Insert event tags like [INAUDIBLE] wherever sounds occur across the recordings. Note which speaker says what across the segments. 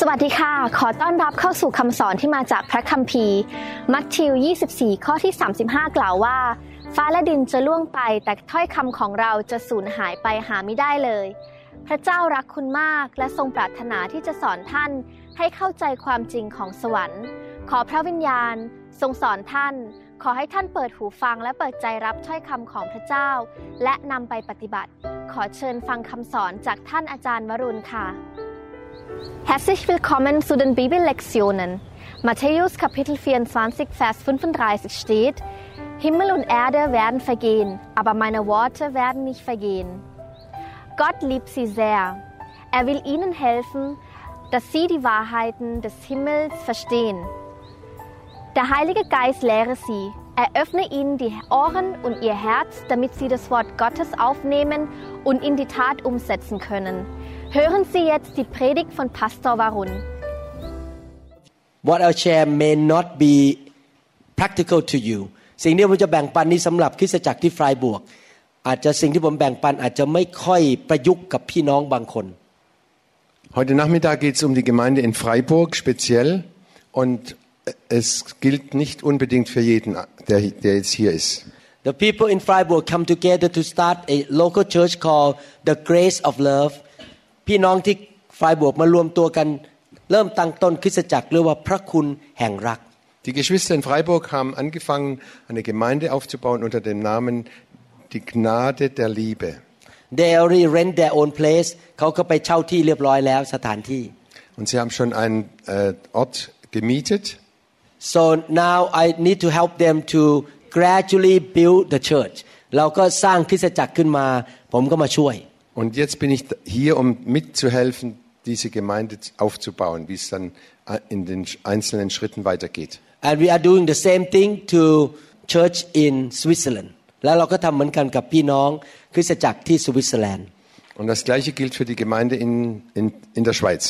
Speaker 1: สวัสดีค่ะ ขอต้อนรับเข้าสู่คำสอนที่มาจากพระคัมภีร์ มัทธิว 24 ข้อที่ 35 กล่าวว่า ฟ้าและดินจะล่วงไป แต่ถ้อยคำของเราจะสูญหายไปหาไม่ได้เลย พระเจ้ารักคุณมากและทรงปรารถนาที่จะสอนท่าน ให้เข้าใจความจริงของสวรรค์ ขอพระวิญญาณ ทรงสอนท่าน ขอให้ท่านเปิดหูฟังและเปิดใจรับถ้อยคำของพระเจ้า และนำไปปฏิบัติ ขอเชิญฟังคำสอนจากท่านอาจารย์วรุณค่ะ Herzlich willkommen zu den Bibellektionen. Matthäus Kapitel 24, Vers 35 steht, Himmel und Erde werden vergehen, aber meine Worte werden nicht vergehen. Gott liebt sie sehr. Er will ihnen helfen, dass sie die Wahrheiten des Himmels verstehen. Der Heilige Geist lehre sie, eröffne ihnen die Ohren und ihr Herz, damit sie das Wort Gottes aufnehmen und in die Tat umsetzen können. Hören Sie jetzt die Predigt von Pastor Warun.
Speaker 2: What I share may not be practical to you สิ่งที่ผมจะแบ่งปันนี้สำหรับคริสตจักรที่ฟรายบวก อาจจะสิ่งที่ผมแบ่งปันอาจจะไม่ค่อยประยุกต์กับพี่น้องบางคน
Speaker 3: Heute Nachmittag geht es um die Gemeinde in Freiburg speziell und es gilt nicht unbedingt für jeden, der, der jetzt hier ist.
Speaker 2: The people in Freiburg come together to start a local church called the Grace of Love พี่น้องที่ฟรายบวกมารวมตัวกันเริ่มตั้งต้นคริสตจักรเรียกว่าพระคุณแห่งรัก
Speaker 3: Die Geschwister in Freiburg haben angefangen, eine Gemeinde aufzubauen unter dem Namen Die Gnade der Liebe.
Speaker 2: They already rent their own place เขาก็ไปเช่าที่เรียบร้อยแล้วสถานที่
Speaker 3: Und sie haben schon einen äh, Ort gemietet.
Speaker 2: so now I need to help them to gradually build the church เราก็สร้างคริสตจักรขึ้นมา ผมก็มาช่วย
Speaker 3: Und jetzt bin ich hier, um mitzuhelfen, diese Gemeinde aufzubauen, wie es dann äh, in den einzelnen Schritten weitergeht.
Speaker 2: and we are doing the same thing to church in Switzerland แล้วเราก็ทำเหมือนกันกับพี่น้องคริสตจักรที่สวิตเซอร์แลนด์
Speaker 3: Und das Gleiche gilt für die Gemeinde in, in, in der Schweiz.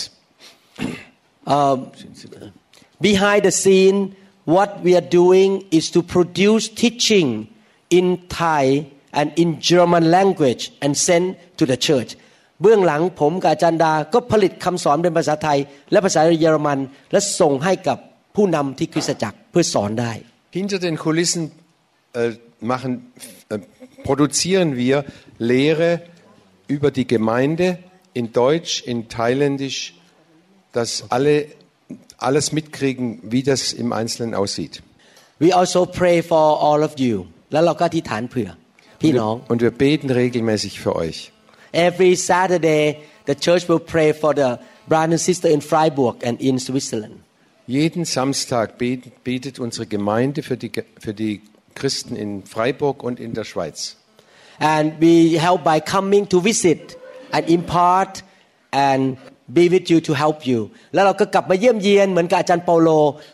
Speaker 2: behind the scene what we are doing is to produce teaching in Thai and in German language and send to the church เบื้องหลังผมกับอาจารย์ดา ก็ผลิตคำสอนเป็นภาษาไทย และภาษาเยอรมัน และส่งให้กับผู้นำที่คริสตจักรเพื่อสอนได้
Speaker 3: Hinter den Kulissen äh, machen, äh, produzieren wir Lehre über die Gemeinde in Deutsch, in Thailändisch, dass alle alles mitkriegen, wie das im Einzelnen aussieht.
Speaker 2: We also pray for all of you แล้วเราก็อธิษฐานเผื่อ พี่น้อง
Speaker 3: Und wir beten regelmäßig für euch.
Speaker 2: Every Saturday the church will pray for the brother and sister in Freiburg and in Switzerland
Speaker 3: Jeden Samstag betet, betet unsere Gemeinde für die, Ge- für die Christen in Freiburg und in der Schweiz.
Speaker 2: and we help by coming to visit and impart and be with you to help you แล้วเราก็กลับมาเยี่ยมเยียนเหมือนกับอาจารย์เปาโล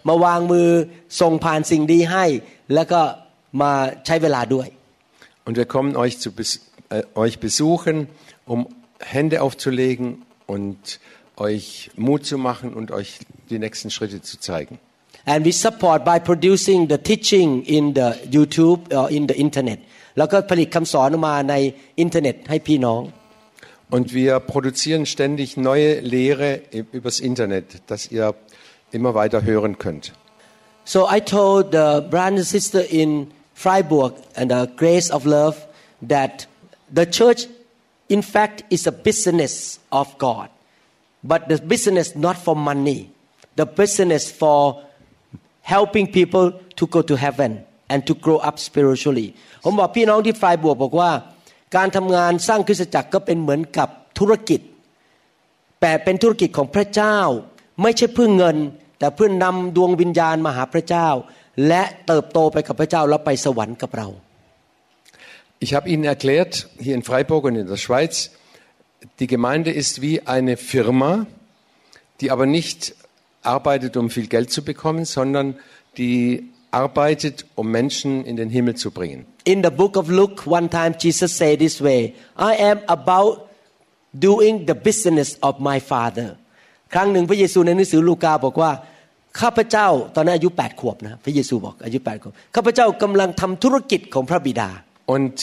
Speaker 2: มาวางมือส่งผ่านสิ่งดีให้ แล้วก็มาใช้เวลาด้วย
Speaker 3: Und wir kommen euch, zu bes äh, euch besuchen, um Hände aufzulegen und euch Mut zu machen und euch die nächsten Schritte zu zeigen.
Speaker 2: and we support by producing the teaching in the YouTube or in the internet แล้วก็ผลิตคำสอนออกมาในอินเทอร์เน็ตให้พี่น้อง
Speaker 3: Und wir produzieren ständig neue Lehre i- übers Internet, dass ihr immer weiter hören könnt.
Speaker 2: So I told the brother and sister in Freiburg and the Grace of Love that the church, in fact, is a business of God, but the business not for money, the business for helping people to go to heaven and to grow up spiritually ผมบอกพี่น้องที่ฟรายบวกบอกว่า การทำงานสร้างคริสตจักรก็เป็นเหมือนกับธุรกิจ แต่เป็นธุรกิจของพระเจ้า ไม่ใช่เพื่อเงิน แต่เพื่อนำดวงวิญญาณมาหาพระเจ้า และเติบโตไปกับพระเจ้าแล้วไปสวรรค์กับเรา
Speaker 3: Ich habe Ihnen erklärt, hier in Freiburg und in der Schweiz, die Gemeinde ist wie eine Firma, die aber nicht arbeitet, um viel Geld zu bekommen, sondern die arbeitet, um Menschen in den Himmel zu bringen.
Speaker 2: In the book of Luke one time Jesus said this way I am about doing the business of my father ครั้งหนึ่งพระเยซูในหนังสือลูกาบอกว่า ข้าพเจ้าตอนนั้นอายุ8ขวบนะพระเยซูบอกอายุ8ขวบข้าพเจ้ากำลังทำธุรกิจของพระบิดา
Speaker 3: Und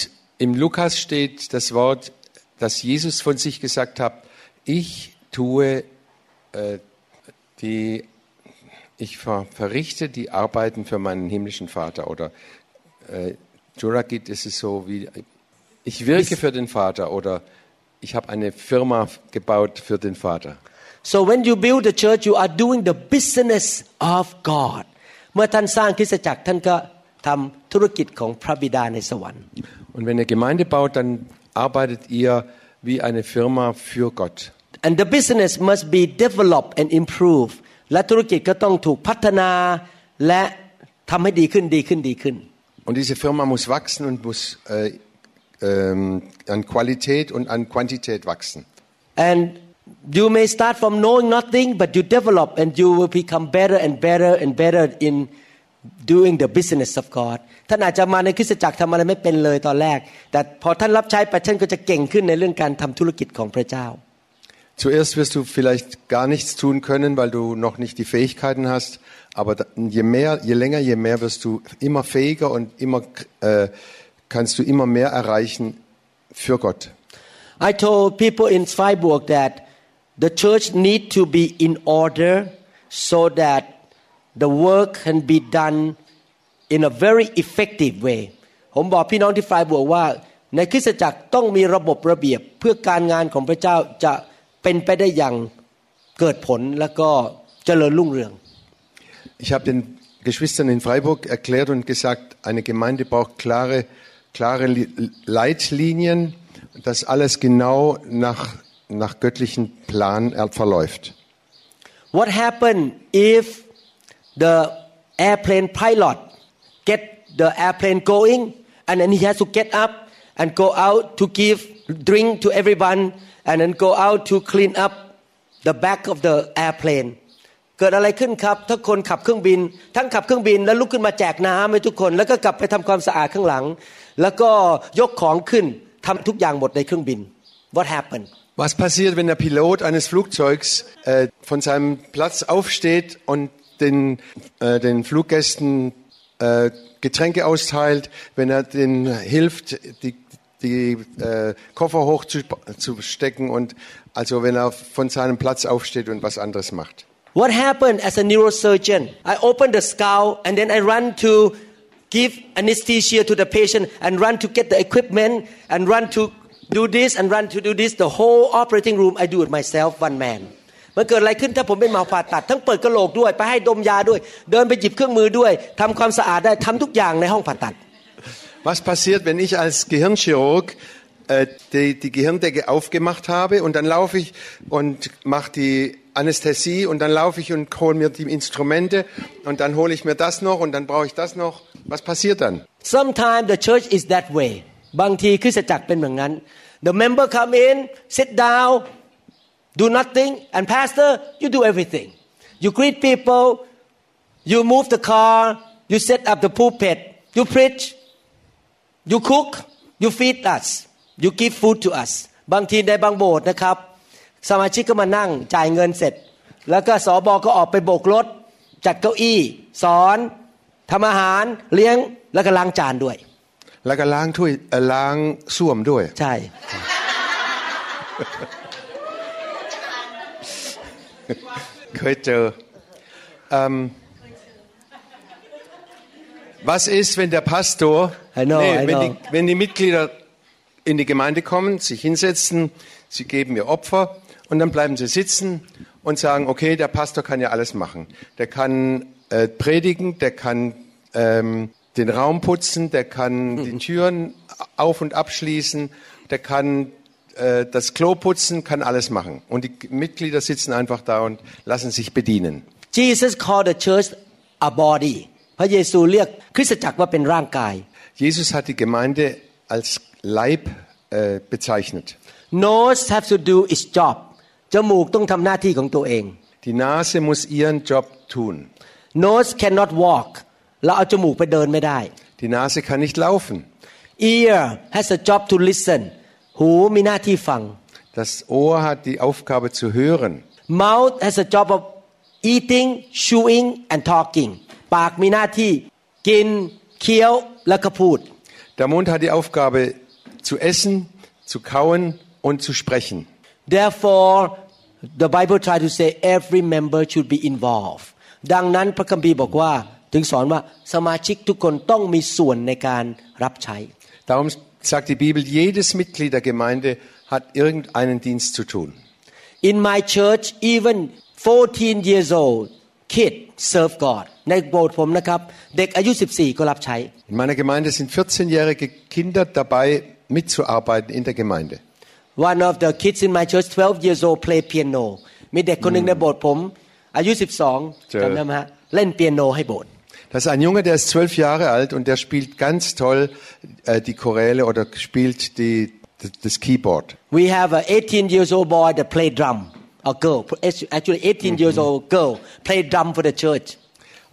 Speaker 3: im Lukas steht das Wort, dass Jesus von sich gesagt hat, ich tue äh, Die, ich ver, verrichte die Arbeiten für meinen himmlischen Vater. Oder äh, Juragit ist es so wie, ich wirke für den Vater oder ich habe eine Firma gebaut für den Vater.
Speaker 2: So when you build the church, you are doing the business of God. เมื่อท่านสร้างคริสตจักรท่านก็ทำธุรกิจของพระบิดาในสวรรค์
Speaker 3: Und wenn ihr Gemeinde baut, dann arbeitet ihr wie eine Firma für Gott.
Speaker 2: and the business must be developed and improved และธุรกิจก็ต้องถูกพัฒนาและทำให้ดีขึ้นดีขึ้นดีขึ้น
Speaker 3: Und diese Firma muss wachsen und muss äh, ähm, an Qualität und an Quantität wachsen.
Speaker 2: and you may start from knowing nothing but you develop and you will become better and better and better in doing the business of God ท่านอาจจะมาในคริสตจักรทำอะไรไม่เป็นเลยตอนแรก แต่พอท่านรับใช้ไปท่านก็จะเก่งขึ้นในเรื่องการทำธุรกิจของพระเจ้า
Speaker 3: Zuerst wirst du vielleicht gar nichts tun können, weil du noch nicht die Fähigkeiten hast. Aber da- je mehr, je länger, je mehr wirst du immer fähiger und immer äh, kannst du immer mehr erreichen für Gott.
Speaker 2: I told people in Freiburg that the church need to be in order so that the work can be done in a very effective way ผมบอกพี่น้องที่ฟรายบวกว่า ในคริสตจักรต้องมีระบบระเบียบ เพื่อการงานของพระเจ้าจะเป็นไปได้อย่างเกิดผลและก็เจริญรุ่งเรือง
Speaker 3: Ich habe den Geschwistern in Freiburg erklärt und gesagt, eine Gemeinde braucht klare, klare Li- Leitlinien, dass alles genau nach, nach göttlichen Plan verläuft.
Speaker 2: What happen if the airplane pilot get the airplane going and then he has to get up and go out to give drink to everyone and then go out to clean up the back of the airplane เกิดอะไรขึ้นครับถ้าคนขับเครื่องบิน ทั้งขับเครื่องบินแล้วลุกขึ้นมาแจกน้ำให้ทุกคน แล้วก็กลับไปทำความสะอาดข้างหลัง แล้วก็ยกของขึ้นทำทุกอย่างหมดในเครื่องบิน What happened
Speaker 3: Was passiert, wenn der Pilot eines Flugzeugs äh, von seinem Platz aufsteht und den, äh, den Fluggästen äh, Getränke austeilt, wenn er denen hilft, die, die äh, Koffer hochzustecken und also wenn er von seinem Platz aufsteht und was anderes macht?
Speaker 2: What happened as a neurosurgeon? I open the skull and then I run to give anesthesia to the patient and run to get the equipment and run to do this and run to do this. The whole operating room I do it myself one man. มันเกิดอะไรขึ้นถ้าผมเป็นหมอผ่าตัด ทั้งเปิดกระโหลกด้วย ไปให้ดมยาด้วย เดินไปหยิบเครื่องมือด้วยทำความสะอาดได้ทำทุกอย่างในห้องผ่าตัด
Speaker 3: Was passiert, wenn ich als Gehirnchirurg äh, die, die Gehirndecke aufgemacht habe und dann laufe ich und mache die Anästhesie und dann laufe ich und hole mir die Instrumente und dann hole ich mir das noch und dann brauche ich das noch. Was passiert dann?
Speaker 2: Sometimes the church is that way บางทีคริสตจักรเป็นแบบนั้น the member come in sit down do nothing and pastor you do everything you greet people you move the car you set up the pulpit you preach you cook you feed us you give food to us บางทีในบางโบสถ์นะครับ สมาชิกก็มานั่งจ่ายเงินเสร็จ แล้วก็สอบอก็ออกไปโบกรถ จัดเก้าอี้ สอนทำอาหารเลี้ยงแล้วก็ล้างจานด้วย
Speaker 3: แล้วก็ล้างถ้วยเอ่อล้างส้วมด้วย
Speaker 2: ใช่
Speaker 3: เคยเจอ [LAUGHS] Ähm, was ist, wenn der Pastor,
Speaker 2: I know, I
Speaker 3: wenn,
Speaker 2: know.
Speaker 3: die, wenn die Mitglieder in die Gemeinde kommen, sich hinsetzen, sie geben ihr Opfer und dann bleiben sie sitzen und sagen, okay, der Pastor kann ja alles machen. Der kann äh, predigen, der kann ähm, den Raum putzen, der kann die Türen auf und abschließen, der kann äh, das Klo putzen, kann alles machen. Und die Mitglieder sitzen einfach da und lassen sich bedienen.
Speaker 2: Jesus called the church a body พระเยซูเรียกคริสตจักรว่าเป็นร่างกาย
Speaker 3: Jesus hat die Gemeinde als Leib äh, bezeichnet.
Speaker 2: nose have to do its job จมูกต้องทำหน้าที่ของตัวเอง
Speaker 3: Die Nase muss ihren Job tun.
Speaker 2: nose cannot walk เราเอาจมูกไปเดินไม่ได้
Speaker 3: Die Nase kann nicht laufen.
Speaker 2: ear has a job to listen หูมีหน้าที่ฟัง
Speaker 3: Das Ohr hat die Aufgabe zu hören.
Speaker 2: mouth has a job of eating chewing and talking ปากมีหน้าที่กินเคี้ยวแล้วก็พูด
Speaker 3: Der Mund hat die Aufgabe zu essen, zu kauen und zu sprechen.
Speaker 2: therefore the Bible try to say every member should be involved ดังนั้นพระคัมภีร์บอกว่า ถึงสอนว่าสมาชิกทุกคนต้องมีส่วนในการรับใช้
Speaker 3: Darum sagt die Bibel, jedes Mitglied der Gemeinde hat irgendeinen Dienst zu tun.
Speaker 2: In my church even 14 years old kid serve God ในโบสถ์ผมนะครับ เด็กอายุ 14 ก็รับใช้
Speaker 3: In meiner Gemeinde sind 14-jährige Kinder dabei, mitzuarbeiten in der Gemeinde.
Speaker 2: One of the kids in my church 12 years old play piano มีเด็กคนหนึ่งในโบสถ์ผม อายุ
Speaker 3: เจอ
Speaker 2: 12จำได้ไหมฮะเล่นเปียโนให้โบสถ์
Speaker 3: Das ist ein Junge, der ist zwölf Jahre alt und der spielt ganz toll äh, die Choräle oder spielt die, das Keyboard.
Speaker 2: We have a 18 years old boy that play drum a girl actually 18 years old girl play drum for the church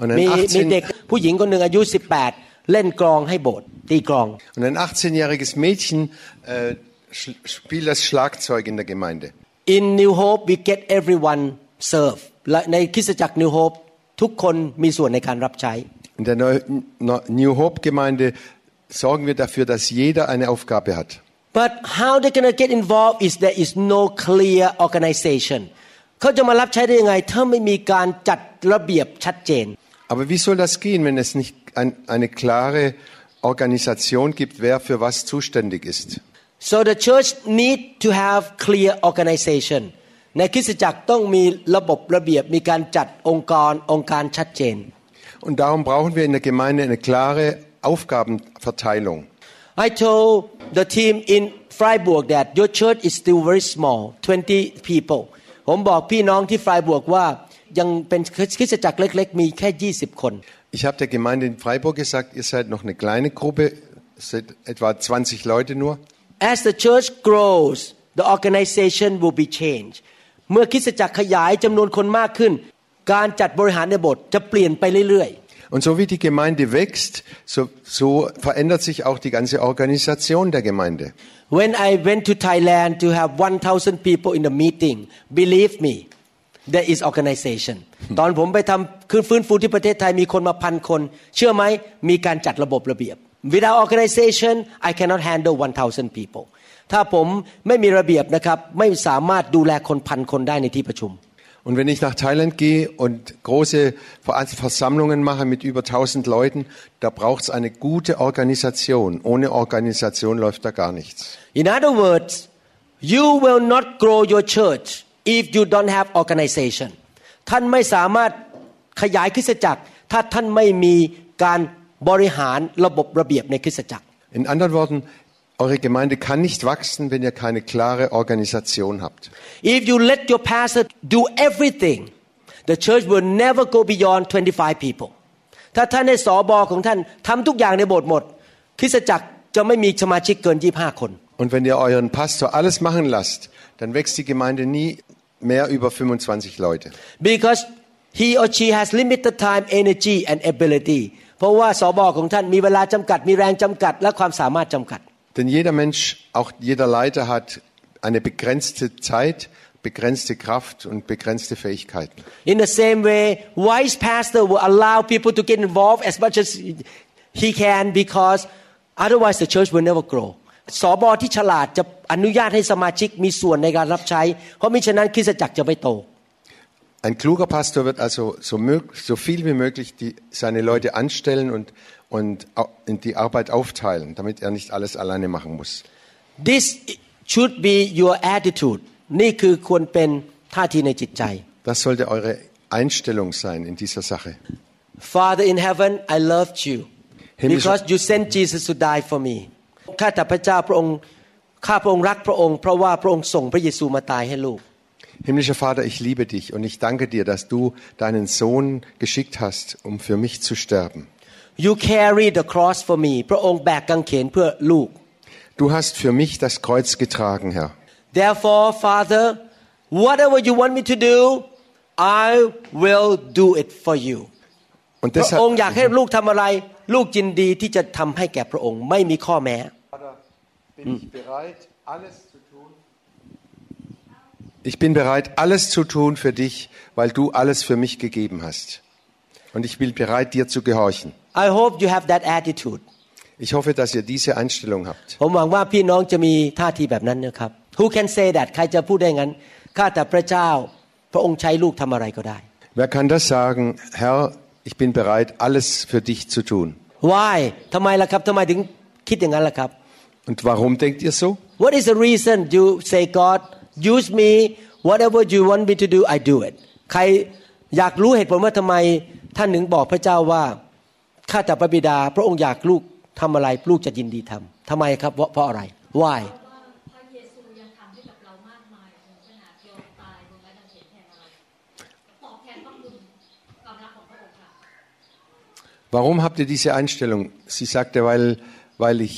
Speaker 3: Und
Speaker 2: มี
Speaker 3: ein
Speaker 2: มีเด็ก
Speaker 3: 18,
Speaker 2: ผู้หญิงคนหนึ่งอายุ 18 เล่นกลองให้โบสถ์ตีกลอง
Speaker 3: und ein 18-jähriges Mädchen äh, sch- spielt das Schlagzeug in der Gemeinde.
Speaker 2: In New Hope we get everyone serve และในคริสตจักร New Hope ทุกคนมีส่วนในการรับใช้
Speaker 3: In der Neu- Neu- New Hope Gemeinde sorgen wir dafür, dass jeder eine Aufgabe hat.
Speaker 2: But how they gonna get involved is there is no clear organization เขาจะมารับใช้ได้ยังไง ถ้าไม่มีการจัดระเบียบชัดเจน
Speaker 3: Aber wie soll das gehen, wenn es nicht ein, eine klare Organisation gibt, wer für was zuständig ist?
Speaker 2: so the church need to have clear organization ในคริสตจักรต้องมีระบบระเบียบมีการจัดองค์กรองค์การชัดเจน
Speaker 3: Und darum brauchen wir in der Gemeinde eine klare Aufgabenverteilung.
Speaker 2: I told the team in Freiburg that your church is still very small 20 people ผมบอกพี่น้องที่ฟรายบวกว่ายังเป็นคริสตจักรเล็ก ๆ มีแค่ 20 คน
Speaker 3: Ich habe der Gemeinde in Freiburg gesagt, ihr seid noch eine kleine Gruppe, es sind etwa 20 Leute nur.
Speaker 2: As the church grows the organization will be changed เมื่อคริสตจักรขยายจำนวนคนมากขึ้น การจัดบริหารในโบสถ์จะเปลี่ยนไปเรื่อย
Speaker 3: Und so wie die Gemeinde wächst, so, so verändert sich auch die ganze Organisation der Gemeinde.
Speaker 2: ๆ When I went to Thailand to have 1,000 people in the meeting believe me there is organization ตอนผมไปทำคืนฟื้นฟูที่ประเทศไทยมีคนมาพันคน เชื่อไหมมีการจัดระบบระเบียบ Without organization I cannot handle 1,000 people ถ้าผมไม่มีระเบียบนะครับ ไม่สามารถดูแลคนพันคนได้ในที่ประชุม
Speaker 3: Und wenn ich nach Thailand gehe und große Vers- Versammlungen mache mit über 1000 Leuten, da braucht es eine gute Organisation. Ohne Organisation läuft da gar nichts.
Speaker 2: In other words you will not grow your church if you don't have organization ท่านไม่สามารถขยายคริสตจักร ถ้าท่านไม่มีการบริหารระบบระเบียบในคริสตจักร
Speaker 3: In anderen Worten, eure Gemeinde kann nicht wachsen, wenn ihr keine klare Organisation habt.
Speaker 2: If you let your pastor do everything the church will never go beyond 25 people ถ้าท่านในสอบอของท่านทำทุกอย่างในโบสถ์หมด คริสตจักรจะไม่มีสมาชิกเกิน 25 คน
Speaker 3: Und wenn ihr euren Pastor alles machen lasst, dann wächst die Gemeinde nie mehr über 25 Leute.
Speaker 2: because he or she has limited time energy and ability เพราะว่าสอบอของท่านมีเวลาจำกัด มีแรงจำกัด และความสามารถจำกัด
Speaker 3: Denn jeder Mensch, auch jeder Leiter hat eine begrenzte Zeit, begrenzte Kraft und begrenzte Fähigkeiten.
Speaker 2: In the same way wise pastor will allow people to get involved as much as he can because otherwise the church will never grow สอบอที่ฉลาดจะอนุญาตให้สมาชิกมีส่วนในการรับใช้ เพราะมิฉะนั้นคริสตจักรจะไม่โต
Speaker 3: Ein kluger Pastor wird also so, mög- so viel wie möglich die, seine Leute anstellen und, und au- in die Arbeit aufteilen, damit er nicht alles alleine machen muss.
Speaker 2: This should be your attitude นี่คือควรเป็นท่าทีในจิตใจ
Speaker 3: Das sollte eure Einstellung sein in dieser Sache.
Speaker 2: Father in heaven I loved you
Speaker 3: Himmlischer-
Speaker 2: because you sent Jesus to die for me ข้าแต่พระเจ้าพระองค์ข้าพระองค์รักพระองค์ เพราะว่าพระองค์ส่งพระเยซูมาตายให้ลูก
Speaker 3: Himmlischer Vater, ich liebe dich und ich danke dir, dass du deinen Sohn geschickt hast, um für mich zu sterben.
Speaker 2: You carry the cross for me พระองค์แบกกางเขนเพื่อลูก
Speaker 3: Du hast für mich das Kreuz getragen, Herr.
Speaker 2: Therefore Father whatever you want me to do I will do it for you
Speaker 3: Und
Speaker 2: พระองค์อยาก
Speaker 3: deshalb
Speaker 2: ให้ลูกทำอะไร ลูกยินดีที่จะทำให้แก่พระองค์ ไม่มีข้อแม้
Speaker 3: bin ich bereit, alles zu tun. Ich bin bereit, alles zu tun für dich, weil du alles für mich gegeben hast. Und ich bin bereit, dir zu gehorchen.
Speaker 2: I hope you have that attitude
Speaker 3: Ich hoffe, dass ihr diese Einstellung habt.
Speaker 2: ผมหวังว่าพี่น้องจะมีท่าทีแบบนั้นนะครับ Who can say that ใครจะพูดได้งั้น ข้าแต่พระเจ้า พระองค์ใช้ลูกทำอะไรก็ได้
Speaker 3: Wer kann das sagen? Herr, ich bin bereit, alles für dich zu tun.
Speaker 2: why ทำไมล่ะครับทำไมถึงคิดอย่างนั้นล่ะครับ
Speaker 3: Und warum denkt ihr so?
Speaker 2: what is the reason you say God use me whatever you want me to do I do it ใครอยากรู้เหตุผลว่าทำไม ท่านหนึ่งบอกพระเจ้าว่าข้าแต่พระบิดา พระองค์อยากลูกทำอะไรลูกจะยินดีทำ ทำไมครับเพราะอะไร why
Speaker 4: วั a r u
Speaker 3: m habt ihr diese Einstellung? Sie sagte, weil, weil ich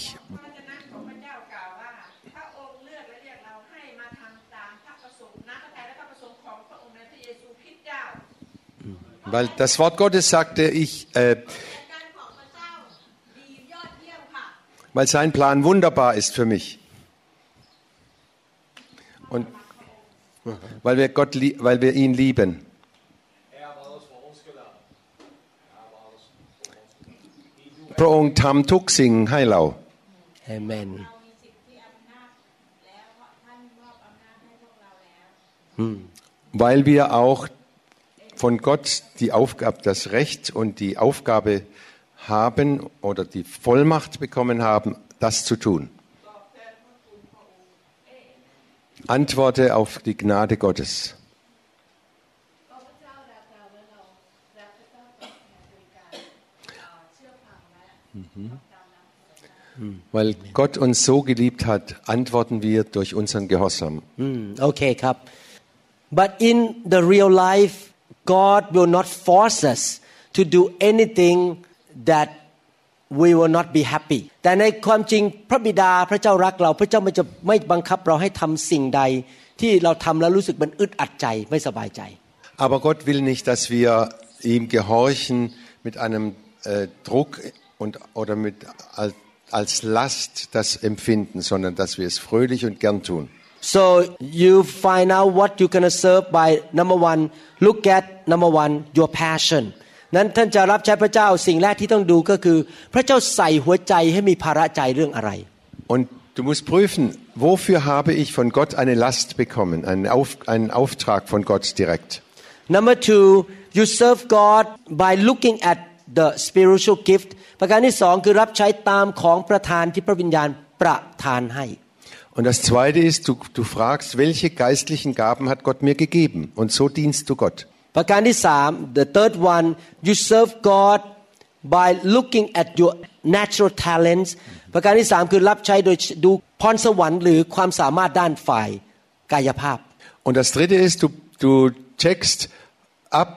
Speaker 3: Weil das Wort Gottes sagte, ich, äh,
Speaker 5: การของพระเจ้าดียอดเยี่ยมค่ะ
Speaker 3: weil sein Plan wunderbar ist für mich. Und weil wir, Gott, lie- weil wir ihn lieben. Er พระองค์ทำทุกสิ่งให้เรา
Speaker 2: amen
Speaker 5: มีสิทธิอำนาจแล้วเพราะท่านมอบอำนาจให้พวกเราแล้ว
Speaker 3: weil wir auch von Gott die Aufgabe, das Recht und die Aufgabe haben oder die Vollmacht bekommen haben, das zu tun. Antworte auf die Gnade Gottes.
Speaker 5: Mhm.
Speaker 3: Weil Gott uns so geliebt hat, antworten wir durch unseren Gehorsam.
Speaker 2: Mhm. Okay, Kap. But in the real life, God will not force us to do anything that we will not be happy แต่ในความจริงพระบิดาพระเจ้ารักเรา พระเจ้าไม่จะไม่บังคับเราให้ทำสิ่งใด ที่เราทำแล้วรู้สึกมันอึดอัดใจไม่สบายใจ
Speaker 3: Aber Gott will nicht, dass wir ihm gehorchen mit einem äh, Druck und, oder mit, als, als Last das empfinden, sondern dass wir es fröhlich und gern tun.
Speaker 2: so you find out what you gonna serve by number one look at number one your passion นั้นท่านจะรับใช้พระเจ้าสิ่งแรกที่ต้องดูก็คือ พระเจ้าใส่หัวใจให้มีภาระใจเรื่องอะไร
Speaker 3: Und du musst prüfen, wofür habe ich von Gott eine Last bekommen, einen, Auf, einen Auftrag von Gott direkt.
Speaker 2: Number two you serve God by looking at the spiritual gift ประการที่สองคือรับใช้ตามของประทานที่พระวิญญาณประทานให้
Speaker 3: Und das Zweite ist, du, du fragst, welche geistlichen Gaben hat Gott mir gegeben? Und so dienst du Gott.
Speaker 2: ประการที่สาม the third one you serve God by looking at your natural talents ประการที่สามคือรับใช้โดยดูพรสวรรค์หรือความสามารถด้านฝ่ายกายภาพ
Speaker 3: Und das Dritte ist, du, du checkst ab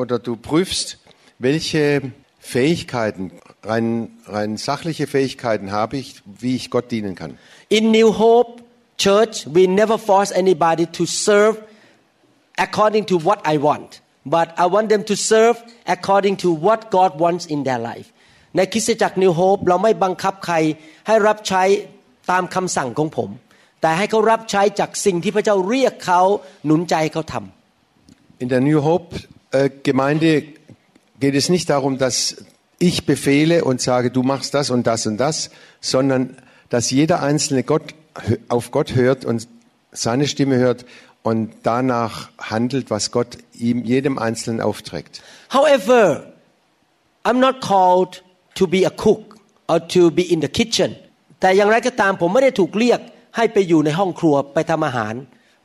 Speaker 3: oder du prüfst, welche Fähigkeiten, rein, rein sachliche Fähigkeiten habe ich, wie ich Gott dienen kann.
Speaker 2: In New Hope Church we never force anybody to serve according to what I want but I want them to serve according to what God wants in their life ในคริสตจักร New Hope เราไม่บังคับใครให้รับใช้ตามคำสั่งของผม แต่ให้เขารับใช้จากสิ่งที่พระเจ้าเรียกเขาหนุนใจให้เขาทำ
Speaker 3: In der New Hope äh, Gemeinde geht es nicht darum, dass ich befehle und sage, du machst das und das und das, sondern dass jeder Einzelne Gott, auf Gott hört und seine Stimme hört und danach handelt, was Gott ihm, jedem Einzelnen aufträgt.
Speaker 2: However I'm not called to be a cook or to be in the kitchen แต่อย่างไรก็ตามผมไม่ได้ถูกเรียกให้ไปอยู่ในห้องครัวไปทำอาหาร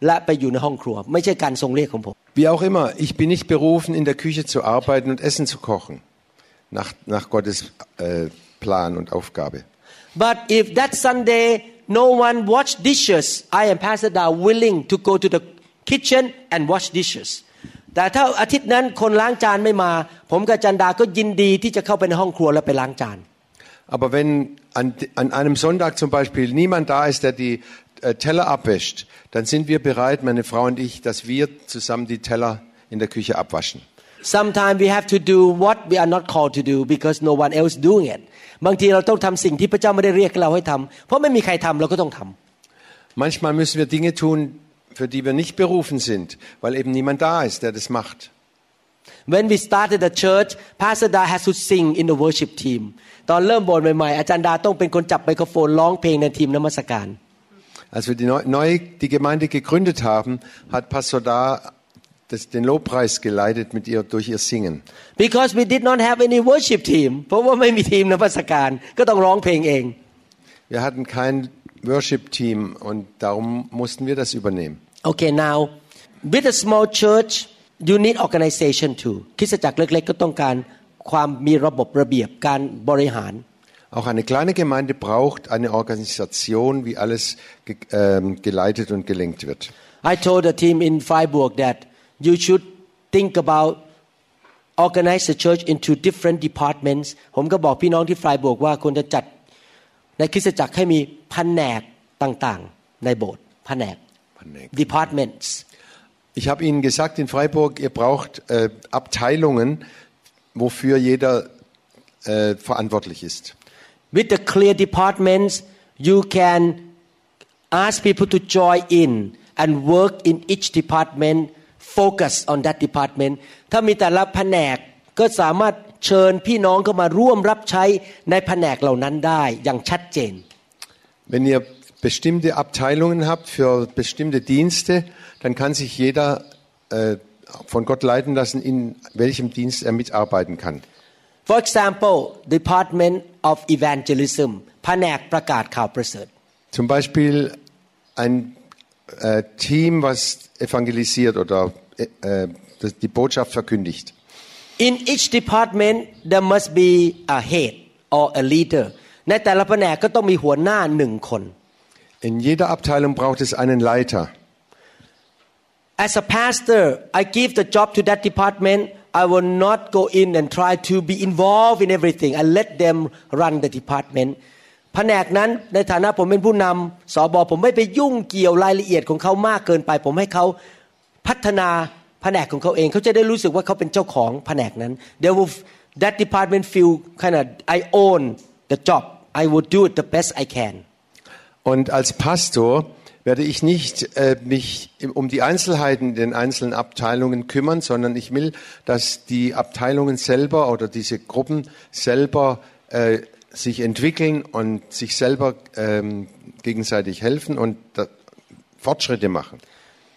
Speaker 2: และไปอยู่ในห้องครัว ไม่ใช่การทรงเรียกของผม
Speaker 3: Wie auch immer, ich bin nicht berufen, in der Küche zu arbeiten und Essen zu kochen, nach, nach Gottes äh, Plan und Aufgabe.
Speaker 2: but if that Sunday no one wash dishes I am Pastor Da willing to go to the kitchen and wash dishes แต่ถ้าอาทิตย์นั้นคนล้างจานไม่มา ผมกับจันดาก็ยินดีที่จะเข้าไปในห้องครัวและไปล้างจาน
Speaker 3: Aber wenn an, an einem Sonntag zum Beispiel niemand da ist, der die äh, Teller abwäscht, dann sind wir bereit, meine Frau und ich, dass wir zusammen die Teller in der Küche abwaschen.
Speaker 2: Sometimes we have to do what we are not called to do because no one else doing it บางทีเราต้องทำสิ่งที่พระเจ้าไม่ได้เรียกเราให้ทำเพราะไม่มีใครทำเราก็ต้องทำ
Speaker 3: Manchmal müssen wir Dinge tun, für die wir nicht berufen sind, weil eben niemand da ist, der das macht.
Speaker 2: When we started the church Pastor Da has to sing in the worship team ตอนเริ่มโบสถ์ใหม่ๆอาจารย์ดาต้องเป็นคนจับไมโครโฟนร้องเพลงในทีมนมัสการ
Speaker 3: Als wir die neu, neu die Gemeinde gegründet haben, hat Pastor da das, den Lobpreis geleitet mit ihr durch ihr Singen.
Speaker 2: because we did not have any worship team เพราะว่าไม่มีทีมนมัสการก็ต้องร้องเพลงเอง
Speaker 3: Wir hatten kein Worship-Team und darum mussten wir das übernehmen.
Speaker 2: Okay now with a small church you need organization too คริสตจักรเล็ก ๆ ก็ต้องการความมีระบบระเบียบการบริหาร
Speaker 3: Auch eine kleine Gemeinde braucht eine Organisation, wie alles ge ähm, geleitet und gelenkt wird.
Speaker 2: I told the team in Freiburg that you should think about organize the church into different departments ผมก็บอกพี่น้องที่ไฟบวกว่าควรจะจัดในคริสตจักรให้มีแผนกต่างๆ ในโบสถ์แผนก departments
Speaker 3: Ich habe Ihnen gesagt in Freiburg, ihr braucht äh, Abteilungen, wofür jeder äh, verantwortlich ist.
Speaker 2: with the clear departments you can ask people to join in and work in each department focus on that department ถ้ามีแต่ละแผนกก็สามารถเชิญพี่น้องเข้ามาร่วมรับใช้ในแผนกเหล่านั้นได้อย่างชัดเจน
Speaker 3: Wenn ihr bestimmte Abteilungen habt für bestimmte Dienste, dann kann sich jeder äh, von Gott leiten lassen, in welchem Dienst er mitarbeiten kann.
Speaker 2: For example Department of Evangelism แผนกประกาศข่าวประเสริฐ
Speaker 3: Zum Beispiel ein äh, Team, was evangelisiert oder äh, äh, das- die Botschaft verkündigt.
Speaker 2: In each department there must be a head or a leader ในแต่ละแผนกก็ต้องมีหัวหน้าหนึ่งคน
Speaker 3: In jeder Abteilung braucht es einen Leiter.
Speaker 2: As a pastor, I give the job to that department. I will not go in and try to be involved in everything. I let them run the department. แผนกนั้นในฐานะผมเป็นผู้นำสอบอผมไม่ไปยุ่งเกี่ยวรายละเอียดของเขามากเกินไป ผมให้เขาพัฒนาแผนกของเขาเอง เขาจะได้รู้สึกว่าเขาเป็นเจ้าของแผนกนั้น They will that department feel kind of I own the job. I will do it the best I can.
Speaker 3: Und als Pastor werde ich nicht äh, mich im- um die Einzelheiten in den einzelnen Abteilungen kümmern, sondern ich will, dass die Abteilungen selber oder diese Gruppen selber äh, sich entwickeln und sich selber ähm, gegenseitig helfen und da Fortschritte machen.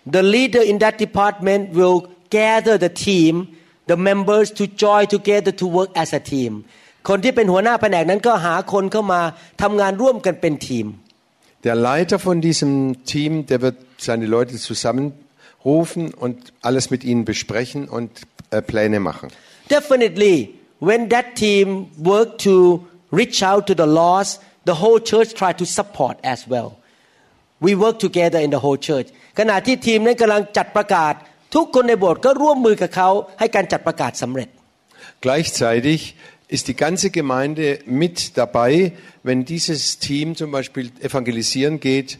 Speaker 2: The leader in that department will gather the team, the members to join together to work as a team. คนที่เป็นหัวหน้าแผนกนั้นก็หาคนเข้ามาทำงานร่วมกันเป็นทีม
Speaker 3: Der Leiter von diesem Team, der wird seine Leute zusammenrufen und alles mit ihnen besprechen und äh, Pläne machen.
Speaker 2: Definitely when that team work to reach out to the lost the whole church try to support as well we work together in the whole church ขณะที่ทีมนั้นกำลังจัดประกาศ ทุกคนในโบสถ์ก็ร่วมมือกับเขาให้การจัดประกาศสำเร็จ
Speaker 3: Gleichzeitig ist die ganze Gemeinde mit dabei, wenn dieses Team zum Beispiel evangelisieren geht,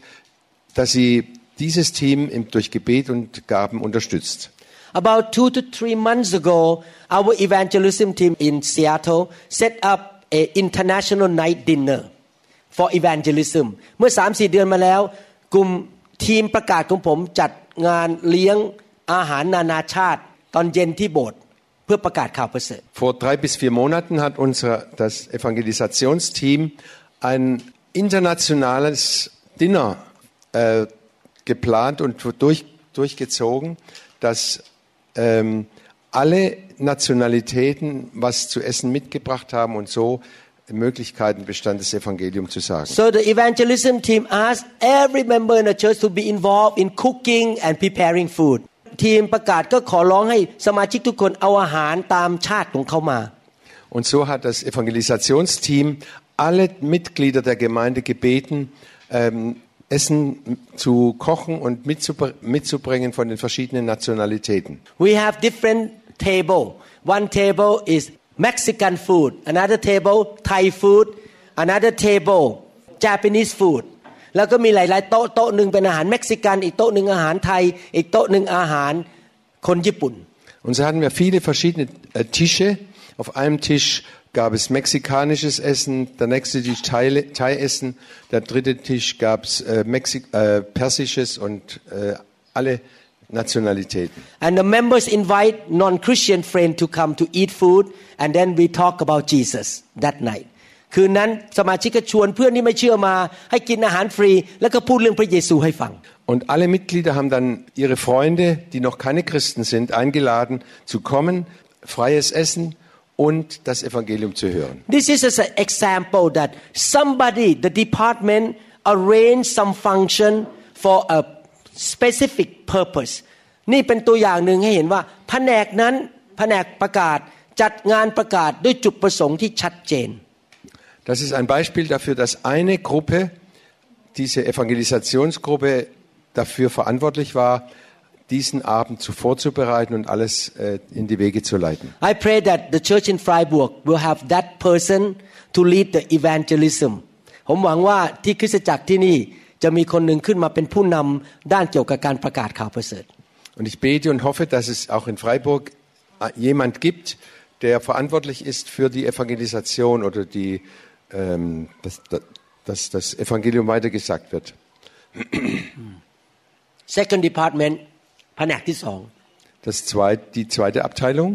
Speaker 3: dass sie dieses Team im- durch Gebet und Gaben unterstützt.
Speaker 2: About two to three months ago, our evangelism team in Seattle set up a international night dinner for evangelism เมื่อสามสี่เดือนมาแล้ว กลุ่มทีมประกาศของผมจัดงานเลี้ยงอาหารนานาชาติ ตอนเย็นที่โบสถ์ เพื่อประกาศข่าวประเสริฐ
Speaker 3: Vor drei bis vier Monaten hat unser, das Evangelisationsteam ein internationales Dinner äh, geplant und durch, durchgezogen, dass ähm, alle Nationalitäten was zu essen mitgebracht haben und so Möglichkeiten bestand, das Evangelium zu sagen.
Speaker 2: So the evangelism team asked every member in the church to be involved in cooking and preparing food ทีมประกาศก็ขอร้องให้สมาชิกทุกคนเอาอาหารตามชาติของเขามา
Speaker 3: Und so hat das Evangelisationsteam alle Mitglieder der Gemeinde gebeten, ähm, Essen zu kochen und mitzubr- mitzubringen von den verschiedenen Nationalitäten.
Speaker 2: We have different table. One table is Mexican food, another table Thai food, another table Japanese food. แล้วก็มีหลาย ๆ โต๊ะโต๊ะหนึ่งเป็นอาหารเม็กซิกัน อีกโต๊ะหนึ่งอาหารไทย อีกโต๊ะหนึ่งอาหารคนญี่ปุ่น
Speaker 3: Und so hatten wir viele verschiedene äh, Tische. Auf einem Tisch gab es mexikanisches Essen, der nächste Tisch Thai- Thai-Essen, der dritte Tisch gab es äh, Mexi- äh, persisches und äh, alle Nationalitäten.
Speaker 2: And the members invite non-Christian friend to come to eat food and then we talk about Jesus that night คืนนั้นสมาชิกก็ชวนเพื่อนที่ไม่เชื่อมา ให้กินอาหารฟรี แล้วก็พูดเรื่องพระเยซูให้ฟัง
Speaker 3: Und alle Mitglieder haben dann ihre Freunde, die noch keine Christen sind, eingeladen zu kommen, freies Essen und das Evangelium zu hören.
Speaker 2: This is just an example that somebody the department arrange some function for a specific purpose นี่เป็นตัวอย่างหนึ่งให้เห็นว่าแผนกนั้นแผนกประกาศจัดงานประกาศด้วยจุดประสงค์ที่ชัดเจน
Speaker 3: Das ist ein Beispiel dafür, dass eine Gruppe, diese Evangelisationsgruppe, dafür verantwortlich war, diesen Abend zu vorzubereiten und alles äh, in die Wege zu leiten.
Speaker 2: I pray that the church in Freiburg will have that person to lead the evangelism ผมหวังว่าที่คริสตจักรที่นี่จะมีคนหนึ่งขึ้นมาเป็นผู้นำด้านเกี่ยวกับการประกาศข่าวประเสริฐ
Speaker 3: Und ich bete und hoffe, dass es auch in Freiburg äh, jemand gibt, der verantwortlich ist für die Evangelisation oder die, ähm, dass, dass das Evangelium weitergesagt wird.
Speaker 2: Second department แผนกที่สอง
Speaker 3: Das zweit, die zweite Abteilung.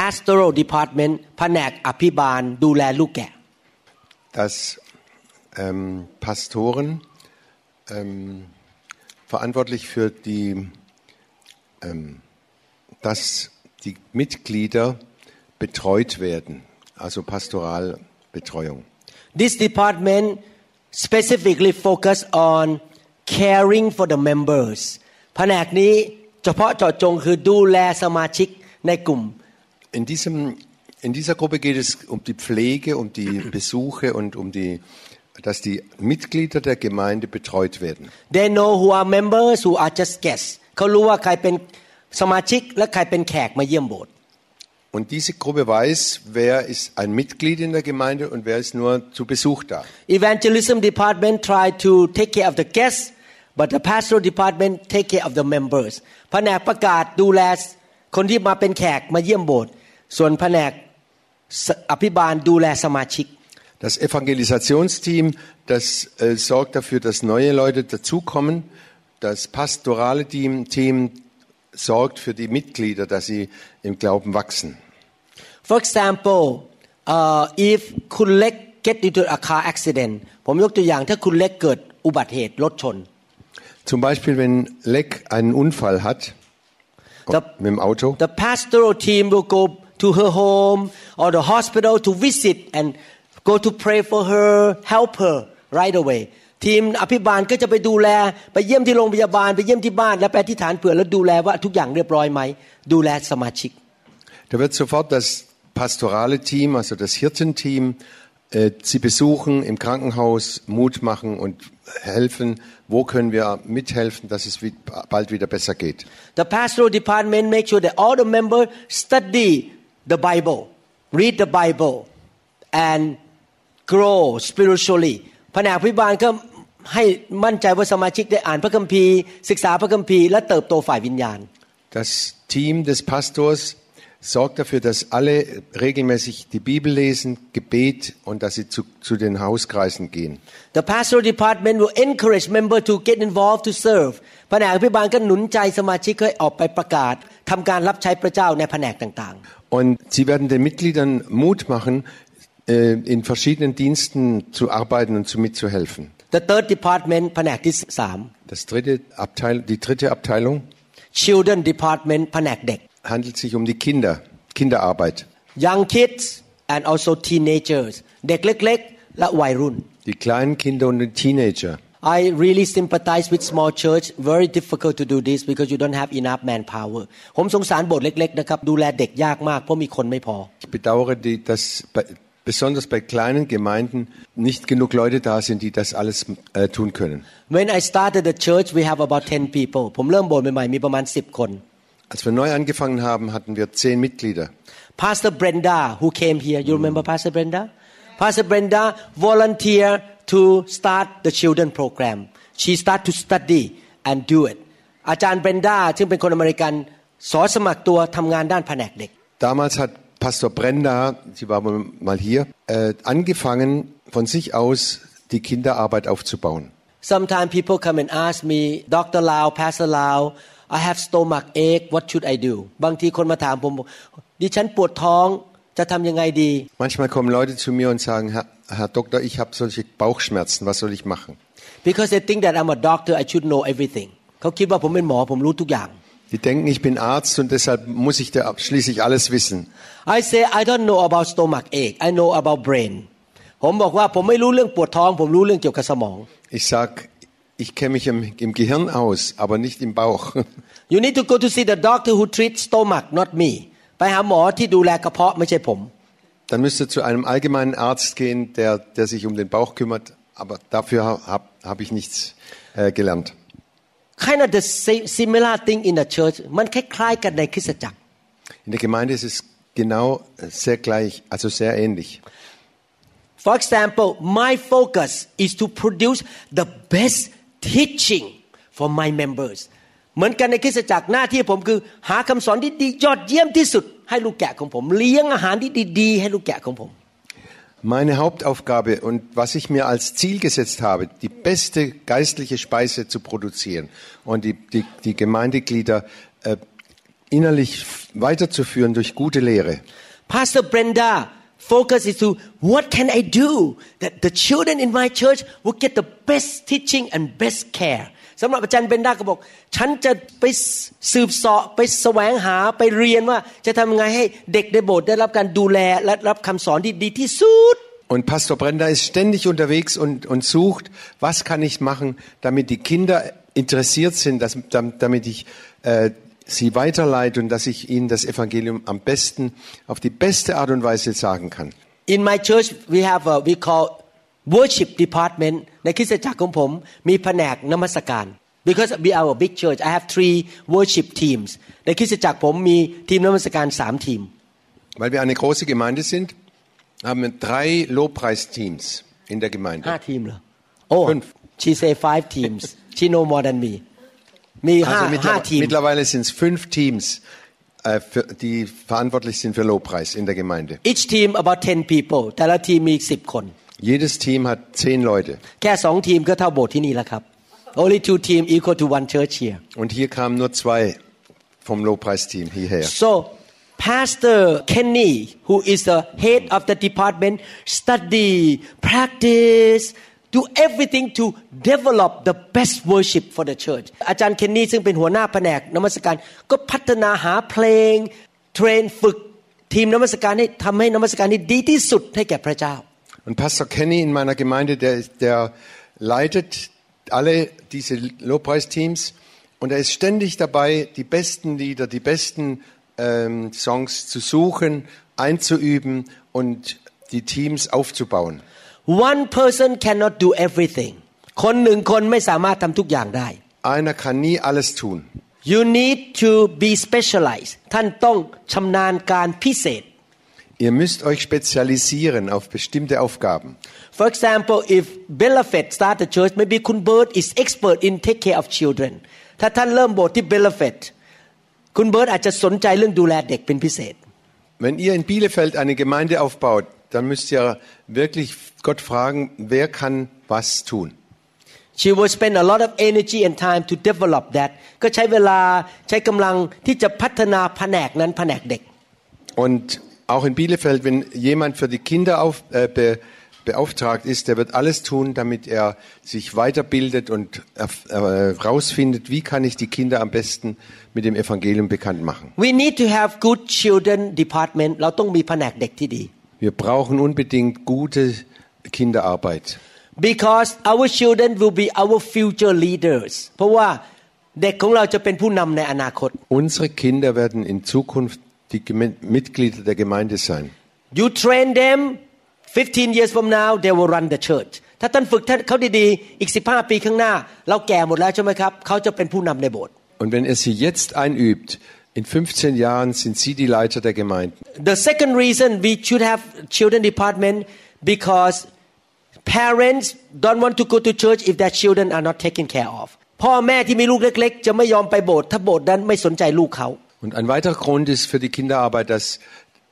Speaker 2: pastoral department แผนกอภิบาลดูแลลูกแกะ
Speaker 3: dass ähm, Pastoren ähm, verantwortlich für die, ähm, dass die Mitglieder betreut werden, also Pastoralbetreuung.
Speaker 2: This department specifically focus on caring for the members แผนกนี้เฉพาะเจาะจงคือดูแลสมาชิกในกลุ่ม
Speaker 3: In, diesem, in dieser Gruppe geht es um die Pflege, um die [COUGHS] Besuche und um die, dass die Mitglieder der Gemeinde betreut werden.
Speaker 2: They know who are members who are just guests เขารู้ว่าใครเป็นสมาชิกและใครเป็นแขกมาเยี่ยมโบสถ์
Speaker 3: Und diese Gruppe weiß, wer ist ein Mitglied in der Gemeinde und wer ist nur zu Besuch da.
Speaker 2: Evangelism department try to take care of the guests but the pastoral department take care of the members แผนกประกาศดูแลคนที่มาเป็นแขกมาเยี่ยมโบสถ์ส่วนแผนกอภิบาลดูแลสมาชิก
Speaker 3: Das Evangelisationsteam, das äh, sorgt dafür, dass neue Leute dazukommen. Das pastorale Team, Team sorgt für die Mitglieder, dass sie im Glauben wachsen.
Speaker 2: For example uh, if คุณเล็ก get into a car accident ผมยกตัวอย่างถ้าคุณเล็กเกิดอุบัติเหตุรถชน
Speaker 3: Zum Beispiel, wenn Leck einen Unfall hat
Speaker 2: Da-
Speaker 3: mit dem Auto,
Speaker 2: the pastoral team will go to her home or the hospital to visit and go to pray for her help her right away ทีมอภิบาลก็จะไปดูแล ไปเยี่ยมที่โรงพยาบาล ไปเยี่ยมที่บ้าน และไปอธิษฐานเผื่อแล้วดูแลว่าทุกอย่างเรียบร้อยไหม ดูแลสมาชิก
Speaker 3: da wird sofort das pastorale Team, also das Hirtenteam, äh, sie besuchen im Krankenhaus, Mut machen und helfen, wo können wir mithelfen, dass es wi- bald wieder besser geht.
Speaker 2: The pastoral department make sure that all the members study the Bible, read the Bible, and grow spiritually แผนกพิบาลก็ ให้มั่นใจว่าสมาชิกได้อ่านพระคัมภีร์ ศึกษาพระคัมภีร์และเติบโตฝ่ายวิญญาณ
Speaker 3: Das Team des Pastors sorgt dafür, dass alle regelmäßig die Bibel lesen, Gebet und dass sie zu, zu den Hauskreisen gehen.
Speaker 2: The pastoral department will encourage member to get involved to serve แผนกพิบาลก็หนุนใจสมาชิกให้ออกไปประกาศทำการรับใช้พระเจ้าในแผนกต่าง
Speaker 3: Und sie werden den Mitgliedern Mut machen, äh, in verschiedenen Diensten zu arbeiten und zu mitzuhelfen.
Speaker 2: ๆ The third department แผนกที่สาม
Speaker 3: Das dritte Abteil, die dritte Abteilung
Speaker 2: Children department แผนกเด็ก
Speaker 3: handelt sich um die Kinder, Kinderarbeit.
Speaker 2: young kids and also teenagers เด็กเล็ก ๆ และวัยรุ่น
Speaker 3: Die kleinen Kinder und die Teenager.
Speaker 2: I really sympathize with small church very difficult to do this because you don't have enough manpower ผมสงสารโบสถ์เล็ก ๆ นะครับ ดูแลเด็กยากมาก เพราะมีคนไม่พอ
Speaker 3: Ich bedauere, die, dass bei, besonders bei kleinen Gemeinden nicht genug Leute da sind, die das alles äh, tun können.
Speaker 2: When I started the church we have about 10 people ผมเริ่มโบสถ์ใหม่ๆมีประมาณ 10 คน
Speaker 3: Als wir neu angefangen haben, hatten wir zehn Mitglieder.
Speaker 2: Pastor Brenda who came here you remember Pastor Brenda Pastor Brenda volunteer to start the children program she start to study and do it อาจารย์เบรนดาซึ่งเป็นคนอเมริกันสอนสมัครตัวทำงานด้านแผนกเด็ก
Speaker 3: Damals hat Pastor Brenda, sie war mal hier, äh, angefangen, von sich aus die Kinderarbeit aufzubauen.
Speaker 2: Sometimes people come and ask me Dr. Lau Pastor Lau I have stomach ache what should I do บางทีคนมาถามผมบอกดิฉันปวดท้อง จะทำยังไงดี
Speaker 3: Manchmal kommen Leute zu mir und sagen, Herr, Herr Doktor, ich habe solche Bauchschmerzen, was soll ich machen?
Speaker 2: because they think that I'm a doctor I should know everything เขาคิดว่าผมเป็นหมอผมรู้ทุกอย่าง
Speaker 3: Die denken, ich bin Arzt und deshalb muss ich da schließlich alles wissen.
Speaker 2: I say I don't know about stomach ache I know about brain ผมบอกว่าผมไม่รู้เรื่องปวดท้อง ผมรู้เรื่องเกี่ยวกับสมอง
Speaker 3: Ich sag, ich kenne mich im, im Gehirn aus, aber nicht im Bauch. [LAUGHS]
Speaker 2: You need to go to see the doctor who treats stomach not me ไปหาหมอที่ดูแลกระเพาะไม่ใช่ผม
Speaker 3: Dann müsst ihr zu einem allgemeinen Arzt gehen, der, der sich um den Bauch kümmert, aber dafür habe hab ich nichts äh, gelernt.
Speaker 2: Kind of the same similar thing in the church มันคล้ายๆกันในคริสตจักร
Speaker 3: In der Gemeinde ist es genau äh, sehr gleich, also sehr ähnlich.
Speaker 2: For example my focus is to produce the best teaching for my members เหมือนกันในคริสตจักรหน้าที่ผมคือหาคำสอนที่ดียอดเยี่ยมที่สุดให้ลูกแกะของผม เลี้ยงอาหารที่ดีๆให้ลูกแกะของผม
Speaker 3: Meine Hauptaufgabe und was ich mir als Ziel gesetzt habe, die beste geistliche Speise zu produzieren und die, die, die Gemeindeglieder äh, innerlich weiterzuführen durch gute Lehre.
Speaker 2: Pastor Brenda focus is to what can I do that the children in my church will get the best teaching and best care สำหรับอาจารย์เบนดาก็บอก ฉันจะไปสืบเสาะไปแสวงหาไปเรียนว่า จะทำยังไงให้เด็กในโบสถ์ได้รับการดูแลและรับคำสอนที่ดีที่สุด
Speaker 3: Und Pastor Brenda ist ständig unterwegs und, und sucht, was kann ich machen, damit die Kinder interessiert sind, dass, damit ich äh, sie weiterleite und dass ich ihnen das Evangelium am besten, auf die beste Art und Weise sagen kann.
Speaker 2: In my church we have a we call worship department ในคริสตจักรของผมมีแผนกนมัสการ because we are a big church I have three worship teams ในคริสตจักรผมมีทีมนมัสการสามทีม
Speaker 3: Weil wir eine große Gemeinde sind, haben wir drei Lobpreisteams in der Gemeinde.
Speaker 2: ห้าทีมเหรอโอ้
Speaker 3: Fünf.
Speaker 2: she say five teams she know more than me มีห้า
Speaker 3: Also
Speaker 2: ห้า
Speaker 3: mittler
Speaker 2: ทีม
Speaker 3: mittlerweile sind es fünf Teams, äh, für, die verantwortlich sind für Lobpreis in der Gemeinde.
Speaker 2: each team about 10 people แต่ละทีมมีสิบคน
Speaker 3: Jedes Team hat zehn Leute.
Speaker 2: แค่สองทีมก็เท่าโบสถ์ที่นี่แล้วครับ only two team equal to one church here
Speaker 3: Und hier kamen nur zwei vom Lobpreisteam hierher.
Speaker 2: So, Pastor Kenny, who is the head of the department, study, practice, do everything to develop the best worship for the church. อาจารย์เคนนี่ซึ่งเป็นหัวหน้าแผนกนมัสการก็พัฒนาหาเพลง เทรนฝึกทีมนมัสการให้ทำให้นมัสการนี้ดีที่สุดให้แก่พระเจ้า
Speaker 3: Und Pastor Kenny in meiner Gemeinde, der, der leitet alle diese Lobpreisteams und er ist ständig dabei, die besten Lieder, die besten ähm, Songs zu suchen, einzuüben und die Teams aufzubauen.
Speaker 2: One person cannot do everything คนหนึ่งคนไม่สามารถทำทุกอย่างได้
Speaker 3: Einer kann nie alles tun.
Speaker 2: You need to be specialized ท่านต้องชำนาญการพิเศษ
Speaker 3: Ihr müsst euch spezialisieren auf bestimmte Aufgaben.
Speaker 2: For example if Belafet start a church maybe คุณเบิร์ต is expert in take care of children ถ้าท่านเริ่มโบสถ์ที่ Belafet คุณเบิร์ตอาจจะสนใจเรื่องดูแลเด็กเป็นพิเศษ
Speaker 3: Wenn ihr in Bielefeld eine Gemeinde aufbaut, dann müsst ihr wirklich Gott fragen, wer kann was tun.
Speaker 2: She will spend a lot of energy and time to develop that ก็ใช้เวลาใช้กำลังที่จะพัฒนาแผนกนั้นแผนกเด็ก
Speaker 3: Und auch in Bielefeld, wenn jemand für die Kinder auf, äh, be, beauftragt ist, der wird alles tun, damit er sich weiterbildet und herausfindet, äh, wie kann ich die Kinder am besten mit dem Evangelium bekannt machen.
Speaker 2: We need to have good children department เราต้องมีแผนกเด็กที่ดี
Speaker 3: Wir brauchen unbedingt gute Kinderarbeit.
Speaker 2: because our children will be our future leaders เพราะว่าเด็กของเราจะเป็นผู้นำในอนาคต
Speaker 3: Unsere Kinder werden in Zukunft die Geme- Mitglieder der Gemeinde sein.
Speaker 2: you train them 15 years from now they will run the church ถ้าท่านฝึกท่านเขาดีๆ อีก 15 ปีข้างหน้า เราแก่หมดแล้วใช่ไหมครับ เขาจะเป็นผู้นำในโบสถ์
Speaker 3: Und wenn er sie jetzt einübt, in 15 Jahren sind sie die Leiter der Gemeinde.
Speaker 2: The second reason we should have children department because parents don't want to go to church if their children are not taken care of พ่อแม่ที่มีลูกเล็ก ๆ จะไม่ยอมไปโบสถ์ถ้าโบสถ์นั้นไม่สนใจลูกเขา
Speaker 3: Und ein weiterer Grund ist für die Kinderarbeit, dass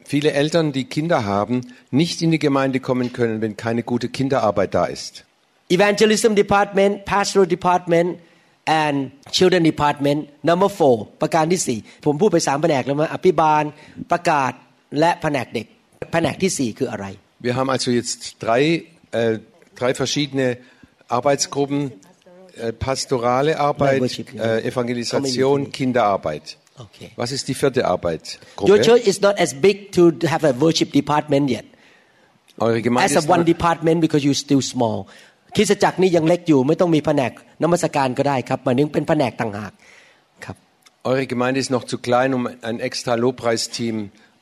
Speaker 3: viele Eltern, die Kinder haben, nicht in die Gemeinde kommen können, wenn keine gute Kinderarbeit da ist.
Speaker 2: evangelism department pastoral department and children department number four ประการที่สี่ผมพูดไปสามแผนกแล้วมั้ยอภิบาล ประกาศและแผนกเด็ก แผนกที่สี่คืออะไร
Speaker 3: Wir haben also jetzt drei, äh, drei verschiedene Arbeitsgruppen. Äh, pastorale Arbeit,
Speaker 2: Worship, ja.
Speaker 3: äh, Evangelisation,
Speaker 2: Community.
Speaker 3: Kinderarbeit.
Speaker 2: Okay.
Speaker 3: Was ist die vierte
Speaker 2: Your
Speaker 3: Arbeitsgruppe?
Speaker 2: church is not as big to have a worship department yet
Speaker 3: Eure Gemeinde
Speaker 2: as a
Speaker 3: ist
Speaker 2: one
Speaker 3: noch,
Speaker 2: department because you still small คริสตจักรนี่ยังเล็กอยู่ ไม่ต้องมีแผนกนมัสการก็ได้ครับหมายถึงเป็นแผนกต่างหากครับ
Speaker 3: eure Gemeinde ist noch zu klein, um ein extra Lobpreisteam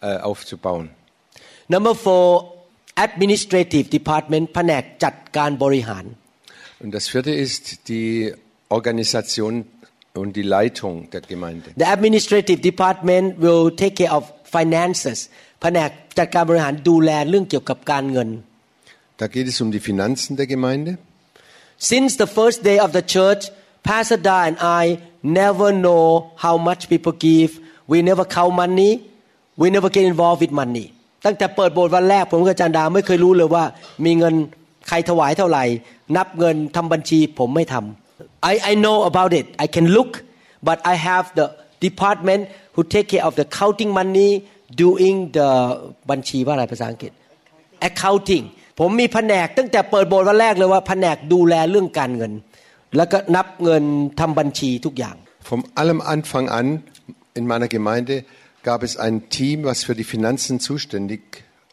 Speaker 3: äh, aufzubauen.
Speaker 2: number four administrative department แผนกจัดการบริหาร
Speaker 3: Und das vierte ist die Organisation und die Leitung der Gemeinde.
Speaker 2: the administrative department will take care of finances แผนกจัดการบริหารดูแลเรื่องเกี่ยวกับการเงิน
Speaker 3: Da geht es um die Finanzen der Gemeinde.
Speaker 2: Since the first day of the church, Pastor Da and I never know how much people give. We never count money. We never get involved with money. ตั้งแต่เปิดโบสถ์วันแรกผมกับอาจารย์ดาไม่เคยรู้เลยว่า มีเงินใครถวายเท่าไหร่ นับเงินทำบัญชีผมไม่ทำ I I know about it. I can look, but I have the department who take care of the counting money, doing the บัญชีว่าอะไรภาษาอังกฤษ accounting ผมมีแผนกตั้งแต่เปิดโบสถ์วันแรกเลยว่าแผนกดูแลเรื่องการเงิน แล้วก็นับเงินทำบัญชีทุกอย่าง
Speaker 3: Vom allem Anfang an in meiner Gemeinde gab es ein Team, was für die Finanzen zuständig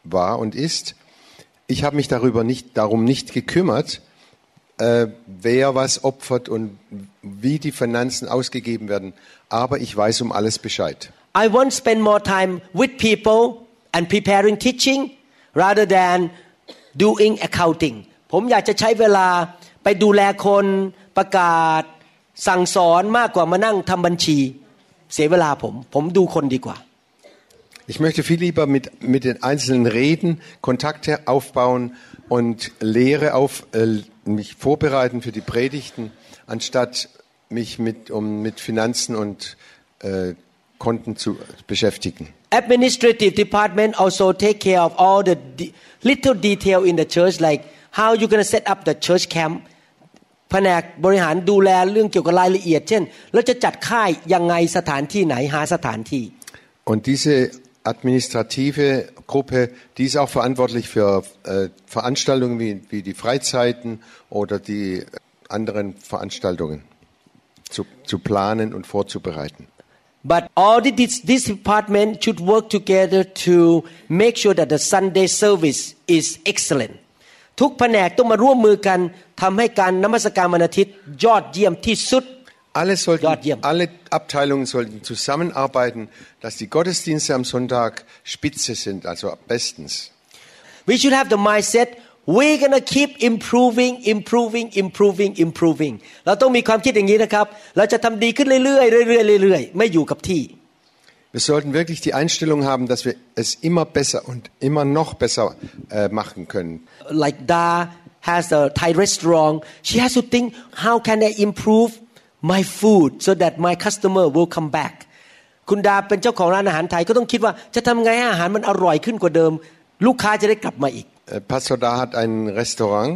Speaker 3: war und ist. Ich habe mich darüber nicht, darum nicht gekümmert, äh, wer was opfert und wie die Finanzen ausgegeben werden. Aber ich weiß um alles Bescheid.
Speaker 2: I want to spend more time with people and preparing teaching rather than doing accounting ผมอยากจะใช้เวลาไปดูแลคนประกาศ สั่งสอนมากกว่ามานั่งทำบัญชี เสียเวลาผม ผมดูคนดีกว่า
Speaker 3: Ich möchte viel lieber mit, mit den Einzelnen reden, Kontakte aufbauen und Lehre auf, äh, mich vorbereiten für die Predigten, anstatt mich mit, um, mit Finanzen und äh, Konten zu beschäftigen.
Speaker 2: administrative department also take care of all the de- little detail in the church like how you gonna set up the church camp แผนกบริหารดูแลเรื่องเกี่ยวกับรายละเอียด เช่น เราจะจัดค่ายยังไงสถานที่ไหนหาสถานที่
Speaker 3: Und diese administrative Gruppe, die ist auch verantwortlich für äh, Veranstaltungen wie, wie die Freizeiten oder die anderen Veranstaltungen zu, zu planen und vorzubereiten.
Speaker 2: but all this this department should work together to make sure that the Sunday service is excellent ทุกแผนกต้องมาร่วมมือกันทำให้การนมัสการวันอาทิตย์ยอดเยี่ยมที่สุด
Speaker 3: Alle, sollten,
Speaker 2: Gott, ja.
Speaker 3: alle Abteilungen sollten zusammenarbeiten, dass die Gottesdienste am Sonntag spitze sind, also bestens.
Speaker 2: We should have the mindset we're gonna keep improving improving improving improving เราต้องมีความคิดอย่างนี้นะครับ เราจะทำดีขึ้นเรื่อยๆเรื่อยๆเรื่อยๆไม่อยู่กับที่
Speaker 3: Wir sollten wirklich die Einstellung haben, dass wir es immer besser und immer noch besser äh, machen können.
Speaker 2: like Da has a Thai restaurant she has to think how can I improve my food so that my customer will come back คุณดาเป็นเจ้าของร้านอาหารไทยก็ต้องคิดว่าจะทำไงให้อาหารมันอร่อยขึ้นกว่าเดิม ลูกค้าจะได้กลับมาอีก
Speaker 3: Äh, Pastor Da hat ein Restaurant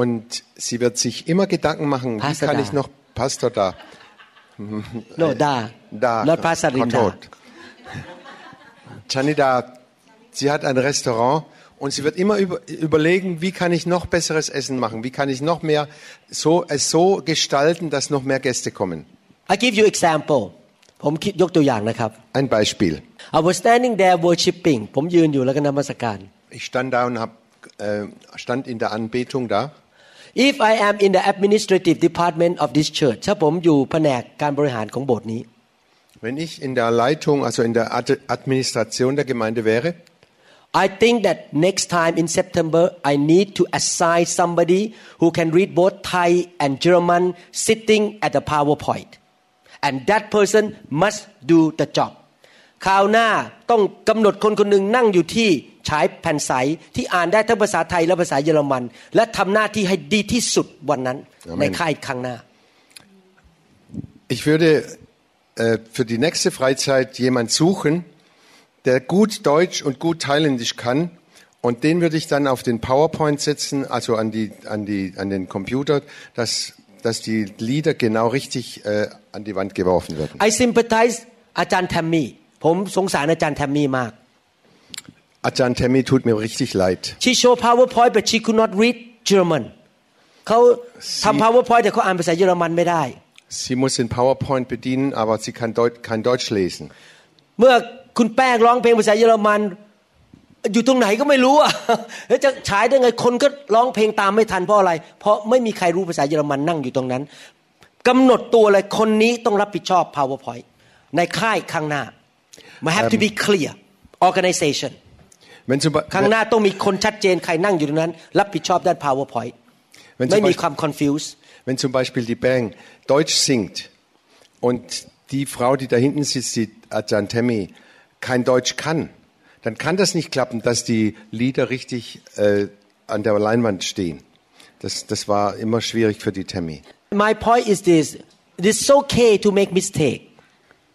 Speaker 3: und sie wird sich immer Gedanken machen,
Speaker 2: Pastor
Speaker 3: wie kann
Speaker 2: Da.
Speaker 3: ich noch Pastor Da,
Speaker 2: no Da
Speaker 3: Da,
Speaker 2: not พาสรินดา
Speaker 3: Tot. Janida, sie hat ein Restaurant und sie wird immer über, überlegen, wie kann ich noch besseres Essen machen, wie kann ich noch mehr so, es so gestalten, dass noch mehr Gäste kommen.
Speaker 2: I give you example ผมคิดยกตัวอย่างนะครับ
Speaker 3: Ein Beispiel.
Speaker 2: I was standing there worshiping ผมยืนอยู่แล้วก็นมัสการ
Speaker 3: Ich stand da und hab, äh, stand in der Anbetung da.
Speaker 2: If I am in the administrative department of this church ถ้าผมอยู่แผนกการบริหารของโบสถ์นี้
Speaker 3: Wenn ich in der Leitung, also in der Ad Administration der Gemeinde wäre,
Speaker 2: I think that next time in September I need to assign somebody who can read both Thai and German sitting at the PowerPoint and that person must do the job คราวหน้าต้องกำหนดคนคนหนึ่งนั่งอยู่ที่ฉายแผ่นใสที่อ่านได้ทั้งภาษาไทยและภาษาเยอรมัน และทำหน้าที่ให้ดีที่สุดวันนั้น
Speaker 3: Amen.
Speaker 2: ในค่ายครั้งหน้า
Speaker 3: ich würde äh, für die nächste Freizeit jemand suchen, der gut Deutsch und gut Thailändisch kann. Und den würde ich dann auf den PowerPoint setzen, also an, die, an, die, an den Computer, dass, dass die Lieder genau richtig äh, an die Wand geworfen werden.
Speaker 2: I sympathize อาจารย์แทมมี่ผมสงสารอาจารย์แทมมี่มาก
Speaker 3: Ajahn Temi tut mir richtig leid.
Speaker 2: She showed PowerPoint but she could not read German เขาทำ PowerPoint แต่เขาอ่านภาษาเยอรมันไม่ได้
Speaker 3: Sie muss den PowerPoint bedienen, aber sie kann Deut kein Deutsch lesen.
Speaker 2: เมื่อ คุณแป้งร้องเพลงภาษาเยอรมัน อยู่ตรงไหนก็ไม่รู้อะแล้วจะฉายได้ไงคนก็ร้องเพลงตามไม่ทันเพราะอะไร เพราะไม่มีใครรู้ภาษาเยอรมันนั่งอยู่ตรงนั้นกำหนดตัวเลยคนนี้ต้องรับผิดชอบ PowerPoint ในค่ายข้างหน้ามัน have to be clear organization
Speaker 3: Wenn zum, Be
Speaker 2: ข้างหน้าต้องมีคนชัดเจนใครนั่งอยู่ตรงนั้น รับผิดชอบด้าน PowerPoint
Speaker 3: wenn
Speaker 2: ไม่
Speaker 3: zum
Speaker 2: มี
Speaker 3: Beispiel
Speaker 2: ความ confused
Speaker 3: Wenn zum Beispiel die Band Deutsch singt und die Frau, die da hinten sitzt, die Ajahn Temi, kein Deutsch kann, dann kann das nicht klappen, dass die Lieder richtig äh, an der Leinwand stehen. Das, das war immer schwierig für die Temi.
Speaker 2: My point is this it is okay to make mistake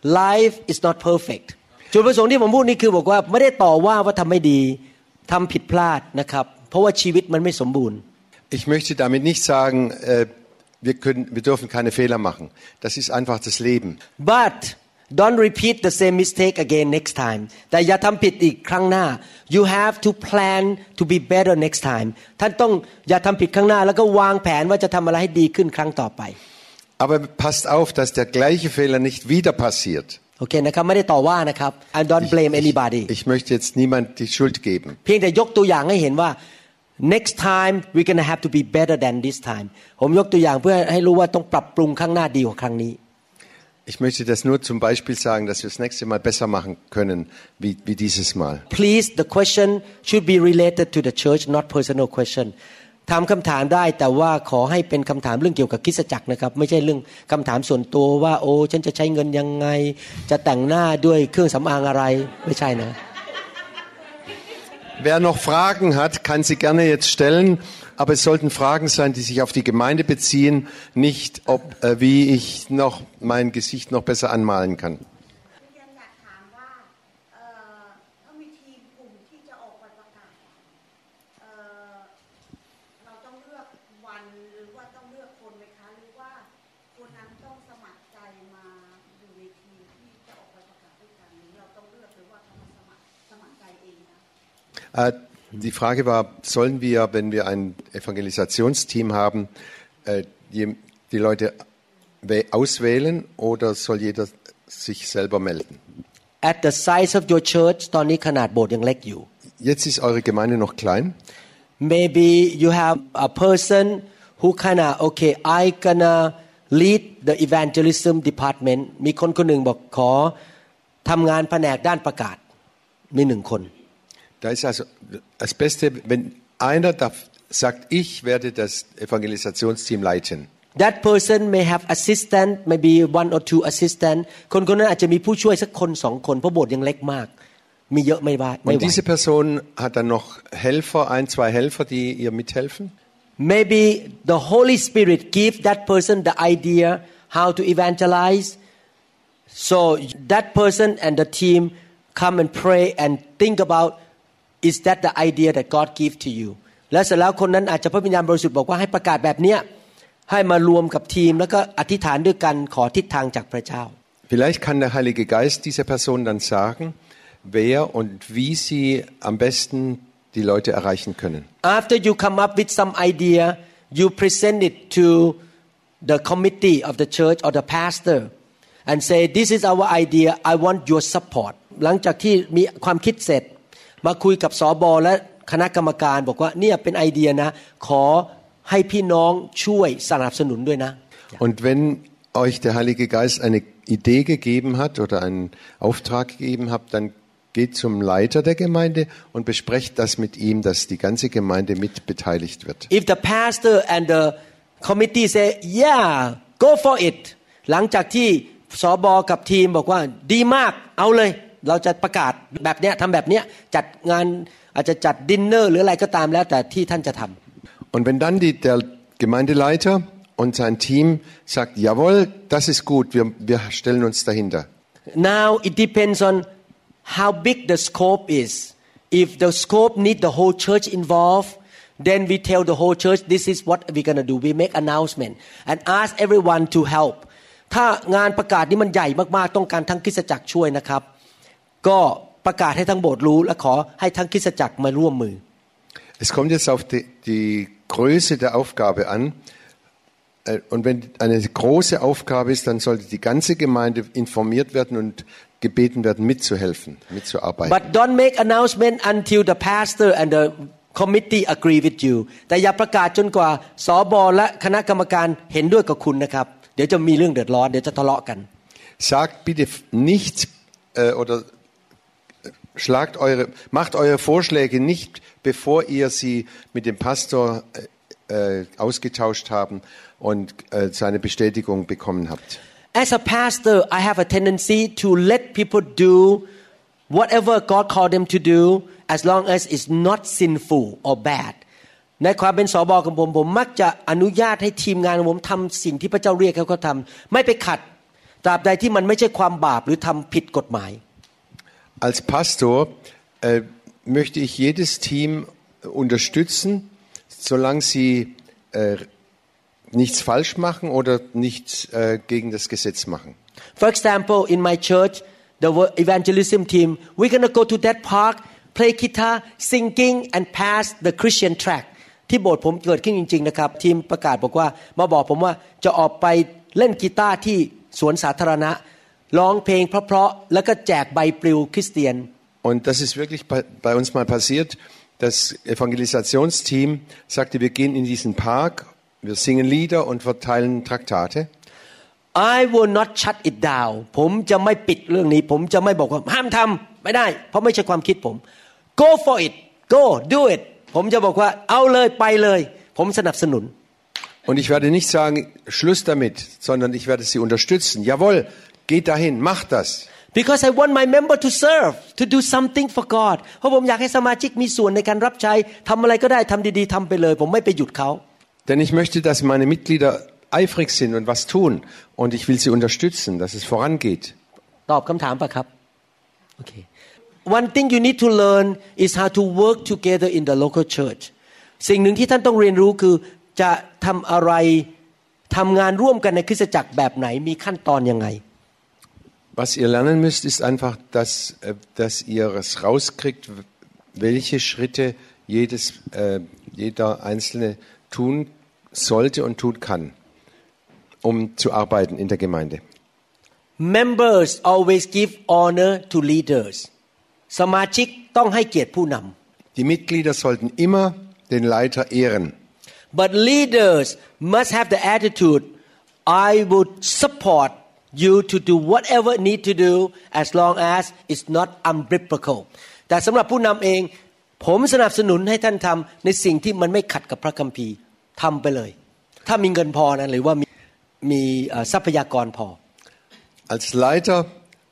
Speaker 2: life is not perfect จุดประสงค์ที่ผมพูดนี่คือบอกว่าไม่ได้ต่อว่าว่าทำไม่ดีทำผิดพลาดนะครับ เพราะว่าชีวิตมันไม่สมบูรณ์
Speaker 3: Ich möchte damit nicht sagen, äh, wir, können, wir dürfen keine Fehler machen. Das ist einfach das Leben.
Speaker 2: but don't repeat the same mistake again next time แต่อย่าทำผิดอีกครั้งหน้า you have to plan to be better next time ท่านต้องอย่าทำผิดครั้งหน้า แล้วก็วางแผนว่าจะทำอะไรให้ดีขึ้นครั้งต่อไป
Speaker 3: Aber passt auf, dass der gleiche Fehler nicht wieder passiert.
Speaker 2: โอเคนะครับไม่ได้ต่อว่านะครับ I don't blame anybody
Speaker 3: Ich möchte jetzt niemand die Schuld geben.
Speaker 2: เพียงแต่ยกตัวอย่างให้เห็นว่า next time we're gonna have to be better than this time ผมยกตัวอย่างเพื่อให้รู้ว่าต้องปรับปรุงข้างหน้าดีกว่าครั้งนี้
Speaker 3: Ich möchte das nur zum Beispiel sagen, dass wir das nächste Mal besser machen können wie, wie dieses Mal.
Speaker 2: please the question should be related to the church not personal question ถามคำถามได้แต่ว่าขอให้เป็นคำถามเรื่องเกี่ยวกับคริสตจักรนะครับ ไม่ใช่เรื่องคำถามส่วนตัวว่า โอ้ฉันจะใช้เงินยังไง จะแต่งหน้าด้วยเครื่องสำอางอะไรไม่ใช่นะ
Speaker 3: Wer noch Fragen hat, kann sie gerne jetzt stellen, aber es sollten Fragen sein, die sich auf die Gemeinde beziehen, nicht ob, äh, wie ich noch mein Gesicht noch besser anmalen kann. Äh, die Frage war, sollen wir, wenn wir ein Evangelisationsteam haben, äh, die, die Leute we- auswählen oder soll jeder sich selber melden?
Speaker 2: at the size of your church ตอนนี้ขนาดโบสถ์ยังเล็กอยู่
Speaker 3: Jetzt ist eure Gemeinde noch klein.
Speaker 2: maybe you have a person who kind of okay I gonna lead the evangelism department มีคนคนหนึ่งบอกขอทำงานแผนกด้านประกาศ มีหนึ่งคน
Speaker 3: Da ist also das Beste, wenn einer darf, sagt, ich werde das Evangelisationsteam leiten.
Speaker 2: that person may have assistant maybe one or two assistant คนคนนั้นอาจจะมีผู้ช่วยสักคนสองคนเพราะโบสถ์ยังเล็กมาก มีเยอะไม่ว่าไม่
Speaker 3: Und
Speaker 2: ไหว
Speaker 3: diese Person hat dann noch Helfer, ein, zwei Helfer, die ihr mithelfen.
Speaker 2: maybe the Holy Spirit give that person the idea how to evangelize so that person and the team come and pray and think about is that the idea that God give to you และเสร็จแล้วคนนั้นอาจจะพระวิญญาณบริสุทธิ์บอกว่าให้ประกาศแบบเนี้ยให้มารวมกับทีม แล้วก็อธิษฐานด้วยกันขอทิศทางจากพระเจ้า
Speaker 3: Vielleicht kann der Heilige Geist dieser Person dann sagen, wer und wie sie am besten die Leute erreichen können.
Speaker 2: after you come up with some idea you present it to the committee of the church or the pastor and say this is our idea I want your support หลังจากที่มีความคิดเสร็จ มาคุยกับสอบอและคณะกรรมการบอกว่าเนี่ยเป็นไอเดียนะ ขอให้พี่น้องช่วยสนับสนุนด้วยนะ
Speaker 3: Und wenn euch der Heilige Geist eine Idee gegeben hat oder einen Auftrag gegeben hat, dann geht zum Leiter der Gemeinde und besprecht das mit ihm, dass die ganze Gemeinde mit beteiligt wird.
Speaker 2: if the pastor and the committee say yeah go for it หลังจากที่สอบอกับทีมบอกว่าดีมากเอาเลย เราจะประกาศแบบเนี้ยทำแบบเนี้ยจัดงานอาจจะจัดดินเนอร์หรืออะไรก็ตามแล้วแต่ที่ท่านจะทำ
Speaker 3: Und wenn dann die, der Gemeindeleiter und sein Team sagt, jawohl, das ist gut, wir, wir stellen uns dahinter.
Speaker 2: now it depends on how big the scope is if the scope need the whole church involved then we tell the whole church this is what we're gonna do we make announcement and ask everyone to help ถ้างานประกาศนี้มันใหญ่มากๆ ต้องการทั้งคริสตจักรช่วยนะครับ ก็ป ประกาศให้ทั้งโบสถ์รู้ และขอให้ทั้งคริสตจักรมาร่วมมือ
Speaker 3: Es kommt jetzt auf die, die Größe der Aufgabe an. Äh, Und wenn eine große Aufgabe ist, dann sollte die ganze Gemeinde informiert werden und gebeten werden, mitzuhelfen, mitzuarbeiten.
Speaker 2: but don't make announcement until the pastor and the committee agree with you แต่อย่าประกาศจนกว่าสอบอและคณะกรรมการเห็นด้วยกับคุณนะครับ เดี๋ยวจะมีเรื่องเดือดร้อนเดี๋ยวจะทะเลาะกัน
Speaker 3: Sagt bitte nicht äh, oder schlagt eure, macht eure Vorschläge nicht, bevor ihr sie mit dem Pastor äh, äh, ausgetauscht haben und äh, seine Bestätigung bekommen habt.
Speaker 2: As a pastor, I have a tendency to let people do whatever God called them to do as long as it's not sinful or bad. ในความเป็นสอบอของผมผมมักจะอนุญาตให้ทีมงานของผมทำสิ่งที่พระเจ้าเรียกให้เขาทำไม่ไปขัดตราบใดที่มันไม่ใช่ความบาปหรือทำผิดกฎหมาย
Speaker 3: Als Pastor äh, möchte ich jedes Team unterstützen, solange sie äh, nichts falsch machen oder nichts äh, gegen das Gesetz machen.
Speaker 2: For example, in my church, the wo- evangelism team, we're gonna go to that park, play guitar, singing, and pass the Christian track. ที่โบสถ์ผมเกิดขึ้นจริง ๆ นะครับ ทีมประกาศบอกว่ามาบอกผมว่าจะออกไปเล่นกีตาร์ที่สวนสาธารณะ ร้องเพลงเพราะๆแล้วก็แจกใบปลิวคริสเตียน
Speaker 3: Und das ist wirklich bei, bei uns mal passiert. Das Evangelisationsteam sagte, wir gehen in diesen Park, wir singen Lieder und verteilen Traktate.
Speaker 2: I will not shut it down ผมจะไม่ปิดเรื่องนี้ ผมจะไม่บอกว่าห้ามทำไม่ได้ เพราะไม่ใช่ความคิดผม go for it go do it ผมจะบอกว่าเอาเลยไปเลย ผมสนับสนุน
Speaker 3: Und ich werde nicht sagen, Schluss damit, sondern ich werde sie unterstützen. Jawohl, geht dahin, macht das.
Speaker 2: because I want my member to serve to do something for God เพราะผมอยากให้สมาชิกมีส่วนในการรับใช้ทำอะไรก็ได้ทำดีๆทำไปเลย ผมไม่ไปหยุดเขา
Speaker 3: Denn ich möchte, dass meine Mitglieder eifrig sind und was tun. Und ich will sie unterstützen, dass es vorangeht.
Speaker 2: ตอบคำถามปะครับโอเค one thing you need to learn is how to work together in the local church สิ่งหนึ่งที่ท่านต้องเรียนรู้คือจะทำอะไรทำงานร่วมกันในคริสตจักรแบบไหนมีขั้นตอนยังไง
Speaker 3: was ihr lernen müsst, ist einfach, dass, äh, dass ihr es rauskriegt, welche Schritte jedes, äh, jeder Einzelne tun sollte und tun kann, um zu arbeiten in der Gemeinde.
Speaker 2: Members always give honor to leaders.
Speaker 3: Die Mitglieder sollten immer den Leiter ehren.
Speaker 2: But leaders must have the attitude, I would support you to do whatever need to do as long as it's not unbiblical แต่สำหรับผู้นำเอง ผมสนับสนุนให้ท่านทำในสิ่งที่มันไม่ขัดกับพระคัมภีร์ทำไปเลย ถ้ามีเงินพอนะหรือว่ามีมีเอ่อทรัพยากรพอ
Speaker 3: Als Leiter,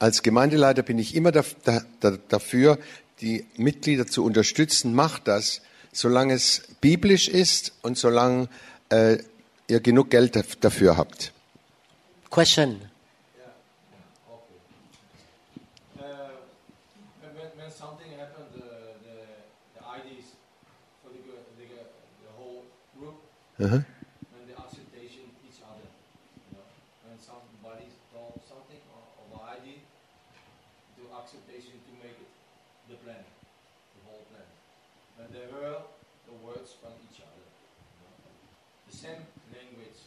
Speaker 3: als Gemeindeleiter bin ich immer da, da, da, dafür, die Mitglieder zu unterstützen. Macht das, solange es biblisch ist und solange äh, ihr genug Geld daf- dafür habt.
Speaker 2: question
Speaker 6: group,
Speaker 3: Mhm.
Speaker 6: when they acceptation each other, you know, when somebody told something or, or the ID, to acceptation to make it the plan, the whole plan. When they heard the words from each other, you know, the same language,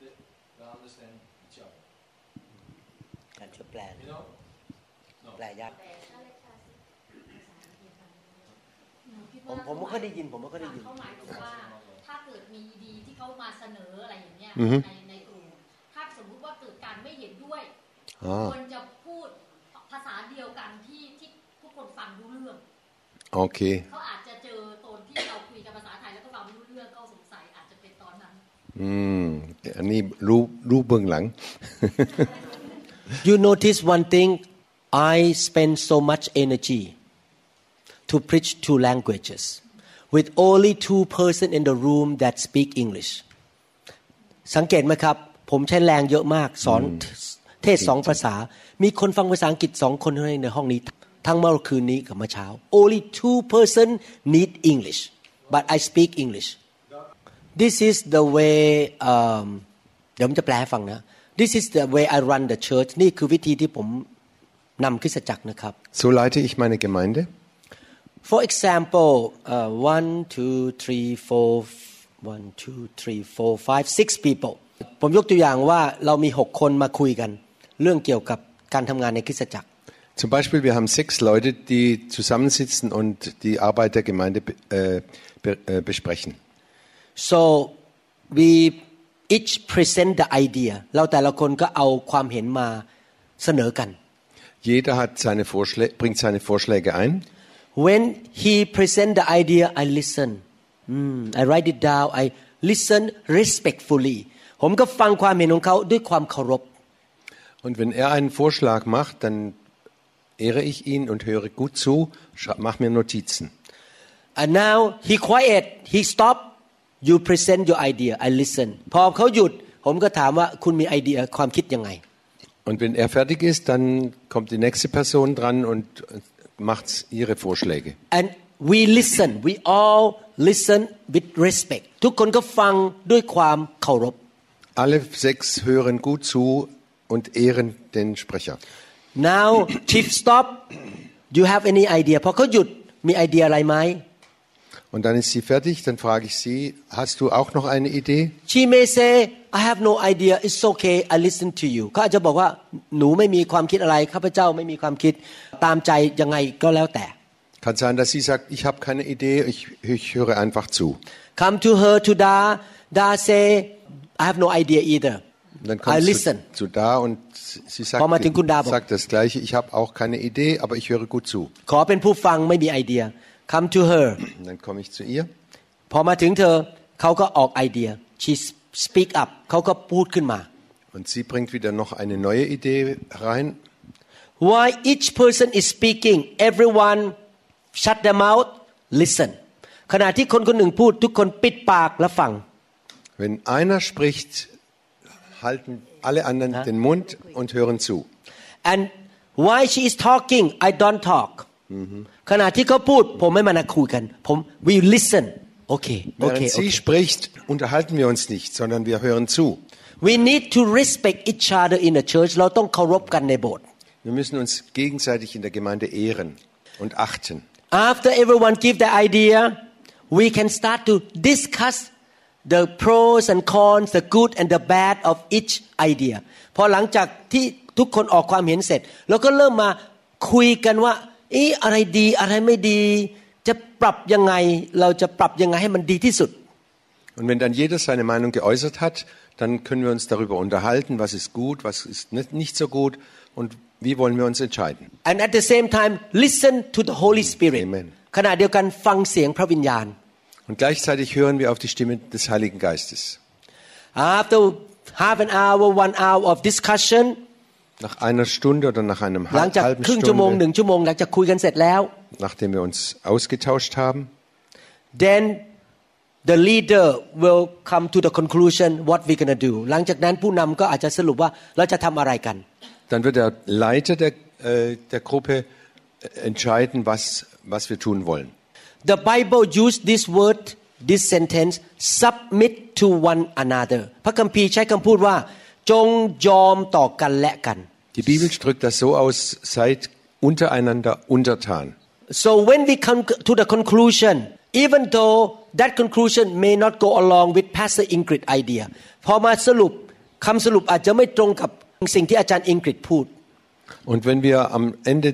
Speaker 6: they, they understand each other,
Speaker 2: การช่วยแปล
Speaker 6: you know.
Speaker 2: แปลยาก
Speaker 4: หนูคิด
Speaker 2: ผ
Speaker 4: ว่าม
Speaker 2: ผมไม่ค่อยได้ยินผมไม่ค่อยได้ยิน
Speaker 4: เขาหมาย ในในกลุ่มถ้าสมมุติว่าเกิดการไม่เห็นด้วย
Speaker 3: Ah,
Speaker 4: ควรจะพูดภาษาเดียวกันที่ที่ทุกคนฟังรู้เรื่อง
Speaker 3: okay.
Speaker 4: เขาอาจจะเจอตอนที่เราคุยกันภาษาไทยแล้วก็ฟังไม่รู้เรื่องก็สงสัยอาจจะเป็นตอนนั้น
Speaker 3: Mm, อันนี้รู้รู้เบื้องหลัง
Speaker 2: You notice one thing I spend so much energy to preach two languages with only two person in the room that speak English สังเกตไหมครับ ผมใช้แรงเยอะมากสอนเทศสองภาษา มีคนฟังภาษาอังกฤษสองคนเท่านั้นในห้องนี้ ทั้งเมื่อคืนนี้กับเมื่อเช้า only two person need English but I speak English this is the way um, เดี๋ยวผมจะแปลให้ฟังนะ this is the way I run the church นี่คือวิธีที่ผมนำคริสตจักรนะครับ
Speaker 3: So leite ich meine Gemeinde.
Speaker 2: For example uh, one two three four one two three four five six people ผมยกตัวอย่างว่าเรามีหกคนมาคุยกัน เรื่องเกี่ยวกับการทำงานในคริสตจักร
Speaker 3: Zum Beispiel, wir haben sechs Leute, die zusammensitzen und die Arbeit der Gemeinde be- äh, be äh, besprechen.
Speaker 2: so we each present the idea เราแต่ละคนก็เอาความเห็นมาเสนอกัน
Speaker 3: Jeder hat seine Vorschlä bringt seine Vorschläge ein.
Speaker 2: when he present the idea I listen Hmm, I write it down I listen respectfully ผมก็ฟังความเห็นของเขาด้วยความเคารพ
Speaker 3: Und wenn er einen Vorschlag macht, dann ehre ich ihn und höre gut zu, schra- mach mir Notizen.
Speaker 2: and now he quiet he stop you present your idea I listen พอเขาหยุด ผมก็ถามว่าคุณมีไอเดียความคิดยังไง
Speaker 3: Und wenn er fertig ist, dann kommt die nächste Person dran und äh, macht ihre Vorschläge.
Speaker 2: and we listen we all listen with respect ทุกคนก็ฟังด้วยความเคารพ
Speaker 3: Alle sechs hören gut zu und ehren den Sprecher.
Speaker 2: now chief stop you have any idea พอเขาหยุดมีไอเดียอะไรไหม
Speaker 3: Und dann ist sie fertig, dann frage ich sie, hast du auch noch eine Idee?
Speaker 2: she may say I have no idea it's okay I listen to you เขาอาจจะบอกว่าหนูไม่มีความคิดอะไรข้าพเจ้าไม่มีความคิดตามใจยังไงก็แล้วแต่
Speaker 3: Kann sein, dass sie sagt, ich habe keine Idee, ich, ich höre einfach zu.
Speaker 2: come to her to Da Da say I have no idea either
Speaker 3: Und dann
Speaker 2: I
Speaker 3: kommst
Speaker 2: listen
Speaker 3: du zu da und sie sagt,
Speaker 2: พอมาถึงคุณดาบอก
Speaker 3: sagt das Gleiche, ich habe auch keine Idee, aber ich höre gut zu.
Speaker 2: ขอเป็นผู้ฟังไม่มีไอเดีย come to her
Speaker 3: Und dann komme ich zu ihr
Speaker 2: พอมาถึงเธอเขาก็ออกไอเดีย she speak up เขาก็พูดขึ้นมา
Speaker 3: und sie bringt wieder noch eine neue Idee rein.
Speaker 2: While each person is speaking everyone shut their mouth listen ขณะที่คนคนหนึ่งพูดทุกคนปิดปากและฟัง
Speaker 3: Wenn einer spricht, halten alle anderen den Mund und hören zu.
Speaker 2: and while she is talking I don't talk ขณะที่เขาพูดผมไม่มานาคุยกัน ผม we listen okay
Speaker 3: Während
Speaker 2: okay
Speaker 3: sie
Speaker 2: okay
Speaker 3: spricht, unterhalten wir uns nicht, sondern wir hören zu.
Speaker 2: we need to respect each other in the church เราต้องเคารพกันในโบสถ์
Speaker 3: Wir müssen uns gegenseitig in der Gemeinde ehren und achten.
Speaker 2: After everyone give the idea, we can start to discuss the pros and cons, the good and the bad of each idea. พอหลังจากที่ทุกคนออกความเห็นเสร็จ เราก็เริ่มมาคุยกันว่าอีอะไรดีอะไรไม่ดี จะปรับยังไง เราจะปรับยังไงให้มันดีที่สุด
Speaker 3: Und wenn dann jeder seine Meinung geäußert hat, dann können wir uns darüber unterhalten, was ist gut, was ist nicht, nicht so gut und wie wollen wir uns entscheiden.
Speaker 2: and at the same time listen to the Holy Spirit
Speaker 3: Amen.
Speaker 2: ขณะเดียวกันฟังเสียงพระวิญญาณ
Speaker 3: Und gleichzeitig hören wir auf die Stimme des Heiligen Geistes.
Speaker 2: after half an hour one hour of discussion
Speaker 3: Nach einer Stunde oder nach einem
Speaker 2: หลัง
Speaker 3: hal-
Speaker 2: จาก
Speaker 3: halben
Speaker 2: ครึ่งชั่วโมงห
Speaker 3: Stunde,
Speaker 2: นึ่งชั่วโมงหลังจากคุยกันเสร็จแล้ว
Speaker 3: nachdem wir uns ausgetauscht haben,
Speaker 2: then the leader will come to the conclusion what we gonna do หลังจากนั้นผู้นำก็อาจจะสรุปว่าเราจะทำอะไรกัน
Speaker 3: dann wird der Leiter der, äh, der Gruppe äh, entscheiden, was, was wir tun wollen.
Speaker 2: the Bible use this word this sentence submit to one another พระคัมภีร์ใช้คำพูดว่า จงยอมต่อกันและกัน
Speaker 3: Die Bibel drückt das so aus, seid untereinander untertan.
Speaker 2: so when we come to the conclusion even though that conclusion may not go along with Pastor Ingrid idea พอมาสรุปคำสรุปอาจจะไม่ตรงกับ สิ่งที่อาจารย์อิงกฤษพูด
Speaker 3: Und wenn wir am Ende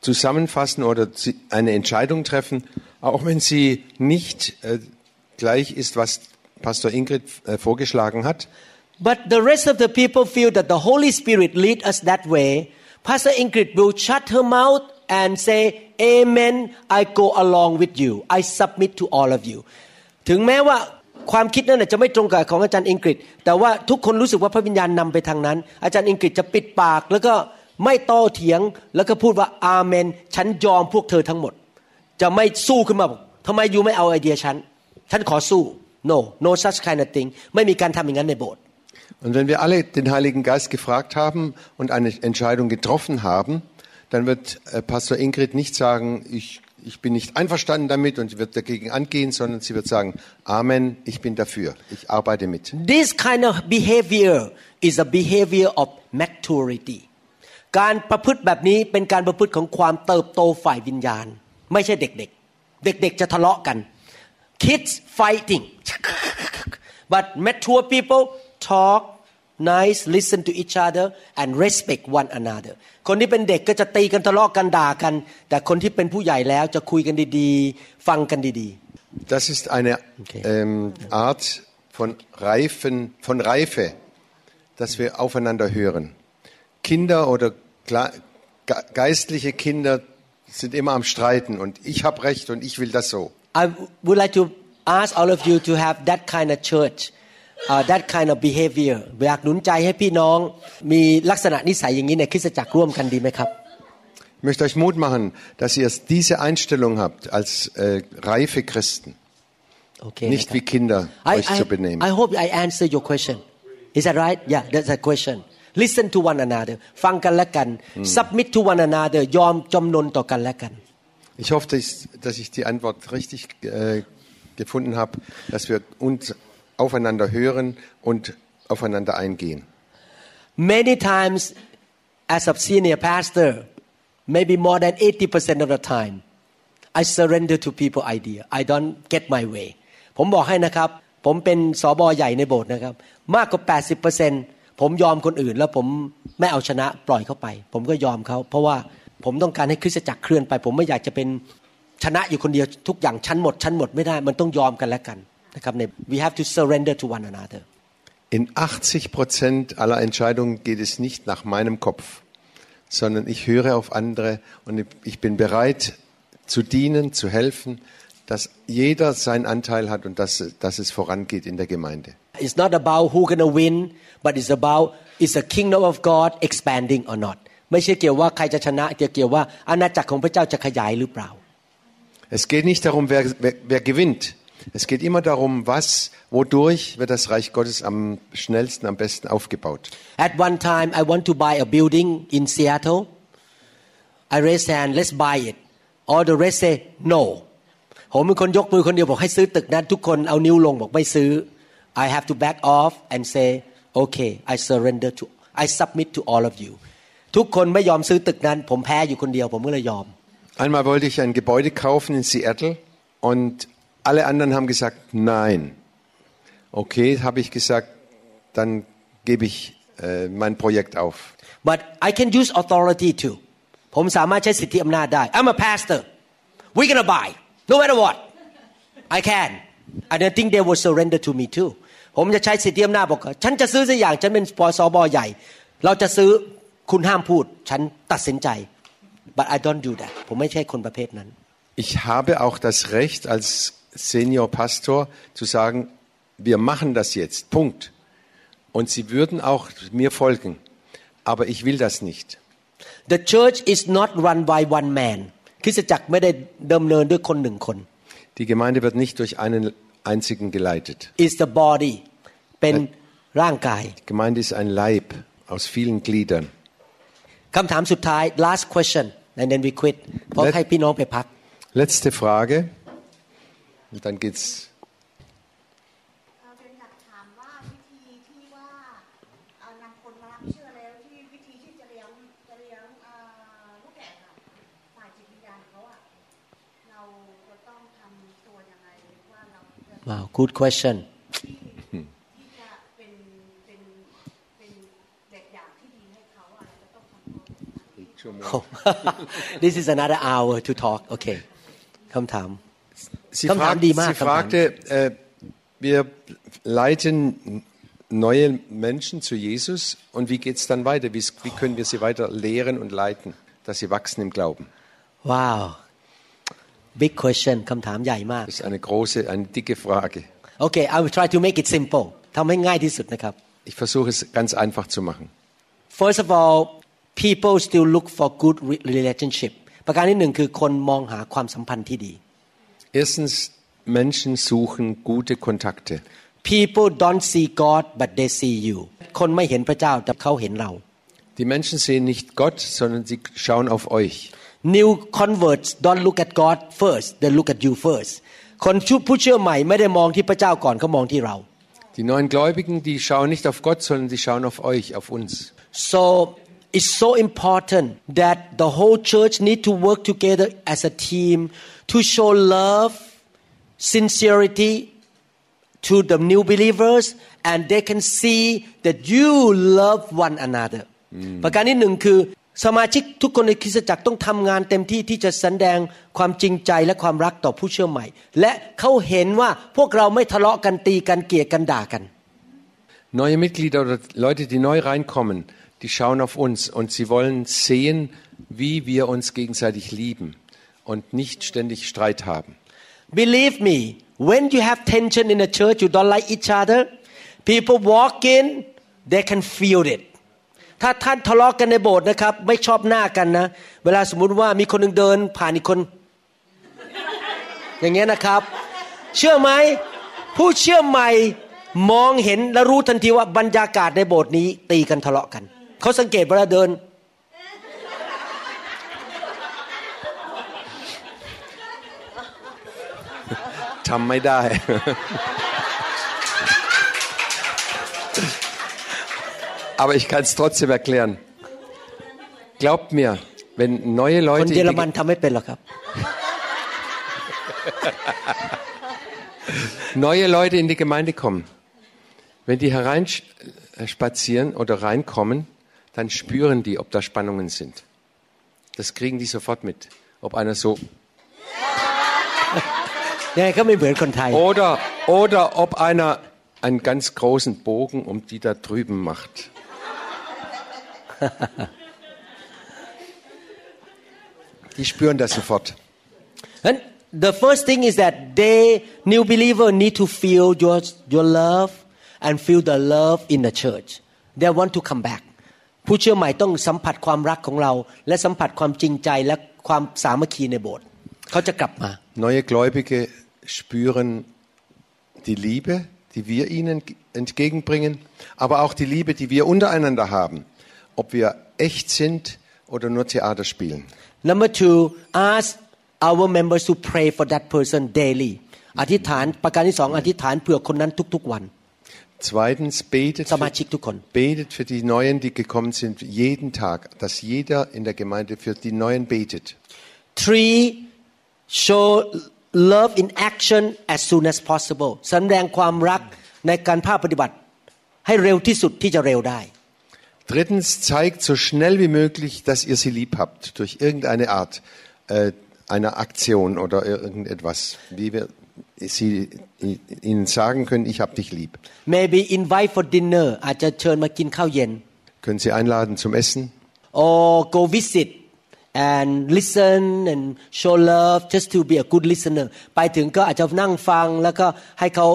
Speaker 3: zusammenfassen oder sie- eine Entscheidung treffen, auch wenn sie nicht äh, gleich ist, was Pastor Ingrid äh, vorgeschlagen hat,
Speaker 2: But the rest of the people feel that the Holy Spirit lead us that way. Pastor Ingrid will shut her mouth and say, Amen, I go along with you. I submit to all of you. ถึงแม้ว่า ความคิดนั้นจะไม่ตรงกับของอาจารย์อิงกฤษ แต่ว่าทุกคนรู้สึกว่าพระวิญญาณนำไปทางนั้น อาจารย์อิงกฤษจะปิดปาก แล้วก็ไม่โต้เถียง แล้วก็พูดว่าอาเมน ฉันยอมพวกเธอทั้งหมด จะไม่สู้ขึ้นมาบอกทำไมยูไม่เอาไอเดียฉัน ฉันขอสู้ no no such kind of thing ไม่มีการทำอย่างนั้นในโบสถ์
Speaker 3: Und wenn wir alle den Heiligen Geist gefragt haben und eine Entscheidung getroffen haben, dann wird Pastor Ingrid nicht sagen, ich, ich bin nicht einverstanden damit und sie wird dagegen angehen, sondern sie wird sagen, Amen, ich bin dafür, ich arbeite mit.
Speaker 2: This kind of behavior is a behavior of maturity การประพฤติแบบนี้เป็นการประพฤติของความเติบโตฝ่ายวิญญาณ ไม่ใช่เด็กๆ เด็กๆจะทะเลาะกัน kids fighting but mature people talk nice listen to each other and respect one another คนที่เป็นเด็กก็จะตีกันทะเลาะกันด่ากัน แต่คนที่เป็นผู้ใหญ่แล้วจะคุยกันดีๆ ฟังกันดี
Speaker 3: Das ist eine
Speaker 2: Okay.
Speaker 3: ähm, Art von, Reifen, von Reife, dass wir aufeinander hören. Kinder oder Kle- ge- geistliche Kinder sind immer am Streiten und ich habe Recht und ich will das so.
Speaker 2: I would like to ask all of you to have that kind of church uh, that kind of behavior อยากหนุนใจให้พี่น้องมีลักษณะนิสัยอย่างนี้ในคริสตจักรร่วมกันดีไหมครับ
Speaker 3: Ich möchte euch Mut machen, dass ihr diese Einstellung habt als äh, reife Christen,
Speaker 2: โอเค
Speaker 3: nicht wie Kinder
Speaker 2: I,
Speaker 3: euch
Speaker 2: I,
Speaker 3: zu benehmen.
Speaker 2: I hope I answer your question is that right yeah that's a question listen to one another ฟังกันและกัน submit to one another ยอมจำนนต่อกันและกัน
Speaker 3: Ich hoffe, dass, dass ich die Antwort richtig äh, gefunden habe, dass wir uns aufeinander hören und aufeinander eingehen.
Speaker 2: many times as a senior pastor maybe more than 80% of the time I surrender to people idea I don't get my way ผมบอกให้นะครับ ผมเป็นสอบอใหญ่ในโบสถ์นะครับ มากกว่า 80%ผมยอมคนอื่น แล้วผมไม่เอาชนะปล่อยเขาไป ผมก็ยอมเขา เพราะว่าผมต้องการให้คริสตจักรเคลื่อนไป ผมไม่อยากจะเป็นชนะอยู่คนเดียวทุกอย่างชั้นหมดชั้นหมดไม่ได้ มันต้องยอมกันและกัน นะครับใน we have to surrender to one another
Speaker 3: In 80 Prozent aller Entscheidungen geht es nicht nach meinem Kopf, sondern ich höre auf andere und ich bin bereit zu dienen, zu helfen, dass jeder seinen Anteil hat und dass, dass es vorangeht in der Gemeinde.
Speaker 2: It's not about who gonna win but it's about is the kingdom of God expanding or not ไม่ใช่เกี่ยวว่าใครจะชนะแต่เกี่ยวว่าอาณาจักรของพระเจ้าจะขยายหรือเปล่า
Speaker 3: Es geht nicht darum, wer, wer, wer gewinnt. Es geht immer darum, was, wodurch wird das Reich Gottes am schnellsten, am besten aufgebaut.
Speaker 2: At one time I want to buy a building in Seattle I raise hand let's buy it all the rest say no ผมเป็นคนยกมือคนเดียวบอกให้ซื้อตึกนั้น ทุกคนเอานิ้วลงบอกไม่ซื้อ I have to back off and say okay I surrender to I submit to all of you ทุกคนไม่ยอมซื้อตึกนั้น ผมแพ้อยู่คนเดียว ผมก็เลยยอม
Speaker 3: Einmal wollte ich ein Gebäude kaufen in Seattle und alle anderen haben gesagt, nein. Okay, habe ich gesagt, dann gebe ich äh, mein Projekt auf.
Speaker 2: but I can use authority too ผมสามารถใช้สิทธิอำนาจได้ I'm a pastor we're gonna buy no matter what I can and I think they will surrender to me too ผมจะใช้สิทธิอำนาจบอกว่าฉันจะซื้อสักอย่างฉันเป็นปสบใหญ่ เราจะซื้อคุณห้ามพูด ฉันตัดสินใจ but I don't do that ผมไม่ใช่คนประเภทนั้น
Speaker 3: Ich habe auch das Recht als Senior Pastor zu sagen, wir machen das jetzt. Punkt. Und Sie würden auch mir folgen. Aber ich will das nicht.
Speaker 2: The church is not run by one man คริสตจักรไม่ได้ดำเนินด้วยคนหนึ่งคน
Speaker 3: Die Gemeinde wird nicht durch einen einzigen geleitet.
Speaker 2: is the body เป็นร่างกาย
Speaker 3: Die Gemeinde ist ein Leib aus vielen Gliedern.
Speaker 2: คำถามสุดท้าย last question and then we quit เพราะ
Speaker 3: Let-
Speaker 2: ให้พี่น้องไปพัก
Speaker 3: Letzte Frage. Und dann geht's
Speaker 5: เอ่อเป็นอยากถามว่าวิธีที่ว่าเอ่อนำคนมารับเชื่อแล้วที่วิธีที่จะเลี้ยงจะเลี้ยงเอ่อลูกแกะค่ะฝ่ายจิตวิญญาณเขาอะเราจะต้องทำตัวยังไงว่าเราจะ
Speaker 2: wow good question [LAUGHS]
Speaker 5: ที่จะเป็นเป็นเป็นเด็กอย่างที่ดีให้เขาอะเราจะต้องทำตั[LAUGHS] ว
Speaker 2: this is another hour to talk okay คำถาม
Speaker 3: Sie,
Speaker 2: Kommt,
Speaker 3: fragt,
Speaker 2: haben die mal,
Speaker 3: sie
Speaker 2: kommt,
Speaker 3: fragte, äh, wir leiten neue Menschen zu Jesus und wie geht es dann weiter? Wie, wie können wir sie weiter lehren und leiten, dass sie wachsen im Glauben?
Speaker 2: wow big question คำถามใหญ่มาก
Speaker 3: Das ist eine große, eine dicke Frage.
Speaker 2: okay I will try to make it simple ทำให้ง่ายที่สุดนะครับ
Speaker 3: Ich versuche es ganz einfach zu machen.
Speaker 2: first of all people still look for good re- relationship ประการที่หนึ่งคือคนมองหาความสัมพันธ์ที่ดี
Speaker 3: Erstens, Menschen suchen gute Kontakte.
Speaker 2: people don't see God but they see you คนไม่เห็นพระเจ้าแต่เขาเห็นเรา
Speaker 3: Die Menschen sehen nicht Gott, sondern sie schauen auf euch.
Speaker 2: new converts don't look at God first they look at you first คนผู้เชื่อใหม่ไม่ได้มองที่พระเจ้าก่อนเขามองที่เรา
Speaker 3: Die neuen Gläubigen, die schauen nicht auf Gott, sondern sie schauen auf euch, auf uns.
Speaker 2: so it's so important that the whole church need to work together as a team to show love sincerity to the new believers and they can see that you love one another ประการที่หนึ่งคือสมาชิกทุกคนในคริสตจักรต้องทำงานเต็มที่ที่จะแสดงความจริงใจและความรักต่อผู้เชื่อใหม่ และเขาเห็นว่าพวกเราไม่ทะเลาะกันตีกันเกลียดกันด่ากัน
Speaker 3: Neue Mitglieder oder Leute, die neu reinkommen, die schauen auf uns und sie wollen sehen, wie wir uns gegenseitig lieben und nicht ständig Streit haben.
Speaker 2: Believe me, when you have tension in the church, you don't like each other, people walk in, they can feel it. ถ้าท่านทะเลาะกันในโบสถ์นะครับไม่ชอบหน้ากันนะเวลาสมมุติว่ามีคนนึงเดินผ่านอีกคน อย่างเงี้ยนะครับ เชื่อไหมผู้เชื่อใหม่มองเห็นและรู้ทันทีว่าบรรยากาศในโบสถ์นี้ตีกันทะเลาะกันเขาสังเกตเวลาเดิน
Speaker 3: ทำไม่ได้ Aber ich kann es trotzdem erklären. Glaubt mir, wenn neue
Speaker 2: คน
Speaker 3: Leute
Speaker 2: เยอ
Speaker 3: in
Speaker 2: ร
Speaker 3: die,
Speaker 2: มันทำไม่เป็นหรอกครับ
Speaker 3: neue Leute in die Gemeinde kommen, wenn die hereinspazieren oder reinkommen, dann spüren die, ob da Spannungen sind. Das kriegen die sofort mit. Ob einer so oder oder ob einer einen ganz großen Bogen um die da drüben macht. [LAUGHS] Die spüren das sofort.
Speaker 2: And the first thing is that they new believer need to feel your your love and feel the love in the church. They want to come back. ผู้เชื่อใหม่ต้องสัมผัสความรักของเรา และสัมผัสความจริงใจและความสามัคคีในโบสถ์เขาจะกลับมา
Speaker 3: Neue Gläubige spüren die Liebe, die wir ihnen entgegenbringen, aber auch die Liebe, die wir untereinander haben, ob wir echt sind oder nur Theater spielen.
Speaker 2: Number two ask our members to pray for that person daily อธิษฐานประการที่สองอธิษฐานเผื่อคนนั้นทุกๆวัน
Speaker 3: Zweitens betet
Speaker 2: ส
Speaker 3: für,
Speaker 2: มาชิกทุกคน
Speaker 3: betet für die Neuen, die gekommen sind, jeden Tag, dass jeder in der Gemeinde für die Neuen betet.
Speaker 2: Three, show love in action as soon as possible แสดงความรักในการภาคปฏิบัติ ให้เร็วที่สุดที่จะเร็วได้
Speaker 3: Drittens zeigt so schnell wie möglich, dass ihr sie lieb habt, durch irgendeine Art äh, einer Aktion oder irgendetwas, wie wir sie ihnen sagen können, ich hab dich lieb.
Speaker 2: maybe invite for dinner อาจจะเชิญมากินข้าวเย็น
Speaker 3: Können sie einladen zum Essen
Speaker 2: or go visit and listen and show love just to be a good listener ไปถึงก็อาจจะนั่งฟังแล้วก็ให้เขา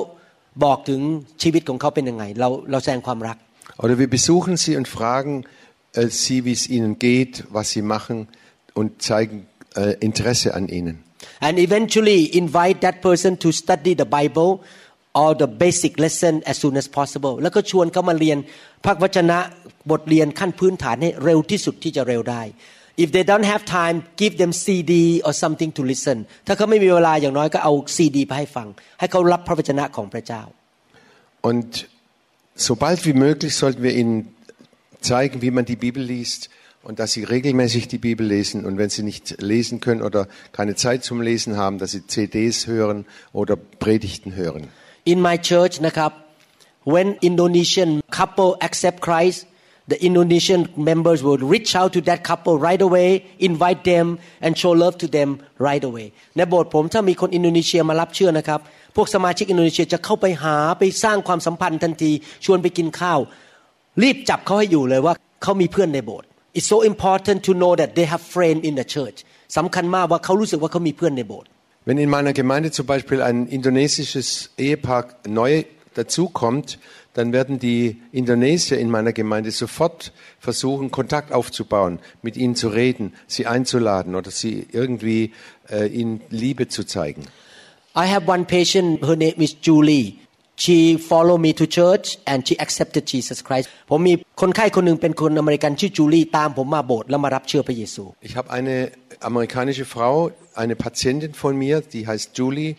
Speaker 2: บอกถึงชีวิตของเขาเป็นยังไงเราเราแสดงความรัก
Speaker 3: Oder wir besuchen sie und fragen äh, sie, wie es ihnen geht, was sie machen und zeigen äh, Interesse an ihnen.
Speaker 2: and eventually invite that person to study the Bible or the basic lesson as soon as possible แล้วก็ชวนเขามาเรียนพระวจนะบทเรียนขั้นพื้นฐานให้เร็วที่สุดที่จะเร็วได้ if they don't have time give them CD or something to listen ถ้าเขาไม่มีเวลาอย่างน้อยก็เอาซีดีไปให้ฟัง ให้เขารับพระวจนะของพระเจ้า
Speaker 3: Und so bald wie möglich sollten wir ihnen zeigen, wie man die Bibel liest und dass sie regelmäßig die Bibel lesen und wenn sie nicht lesen können oder keine Zeit zum Lesen haben, dass sie CDs hören oder Predigten hören.
Speaker 2: in my church นะครับ when Indonesian couple accept Christ the Indonesian members will reach out to that couple right away invite them and show love to them right away ในโบสถ์ผมถ้ามีคนอินโดนีเซียมารับเชื่อนะครับ พวกสมาชิกอินโดนีเซียจะเข้าไปหาไปสร้างความสัมพันธ์ทันที ชวนไปกินข้าว รีบจับเขาให้อยู่เลยว่าเขามีเพื่อนในโบสถ์ it's so important to know that they have friend in the church สำคัญมากว่าเขารู้สึกว่าเขามีเพื่อนในโบสถ์
Speaker 3: Wenn in meiner Gemeinde zum Beispiel ein indonesisches Ehepaar neu dazukommt, dann werden die Indonesier in meiner Gemeinde sofort versuchen, Kontakt aufzubauen, mit ihnen zu reden, sie einzuladen oder sie irgendwie äh, ihnen Liebe zu zeigen.
Speaker 2: I have one patient her name is Julie she follow me to church and she accepted Jesus Christ ผมมีคนไข้คนหนึ่งเป็นคนอเมริกันชื่อจูลี่ตามผมมาโบสถ์แล้วมารับเชื่อพระเยซู
Speaker 3: Ich habe eine amerikanische Frau, eine Patientin von mir, die heißt Julie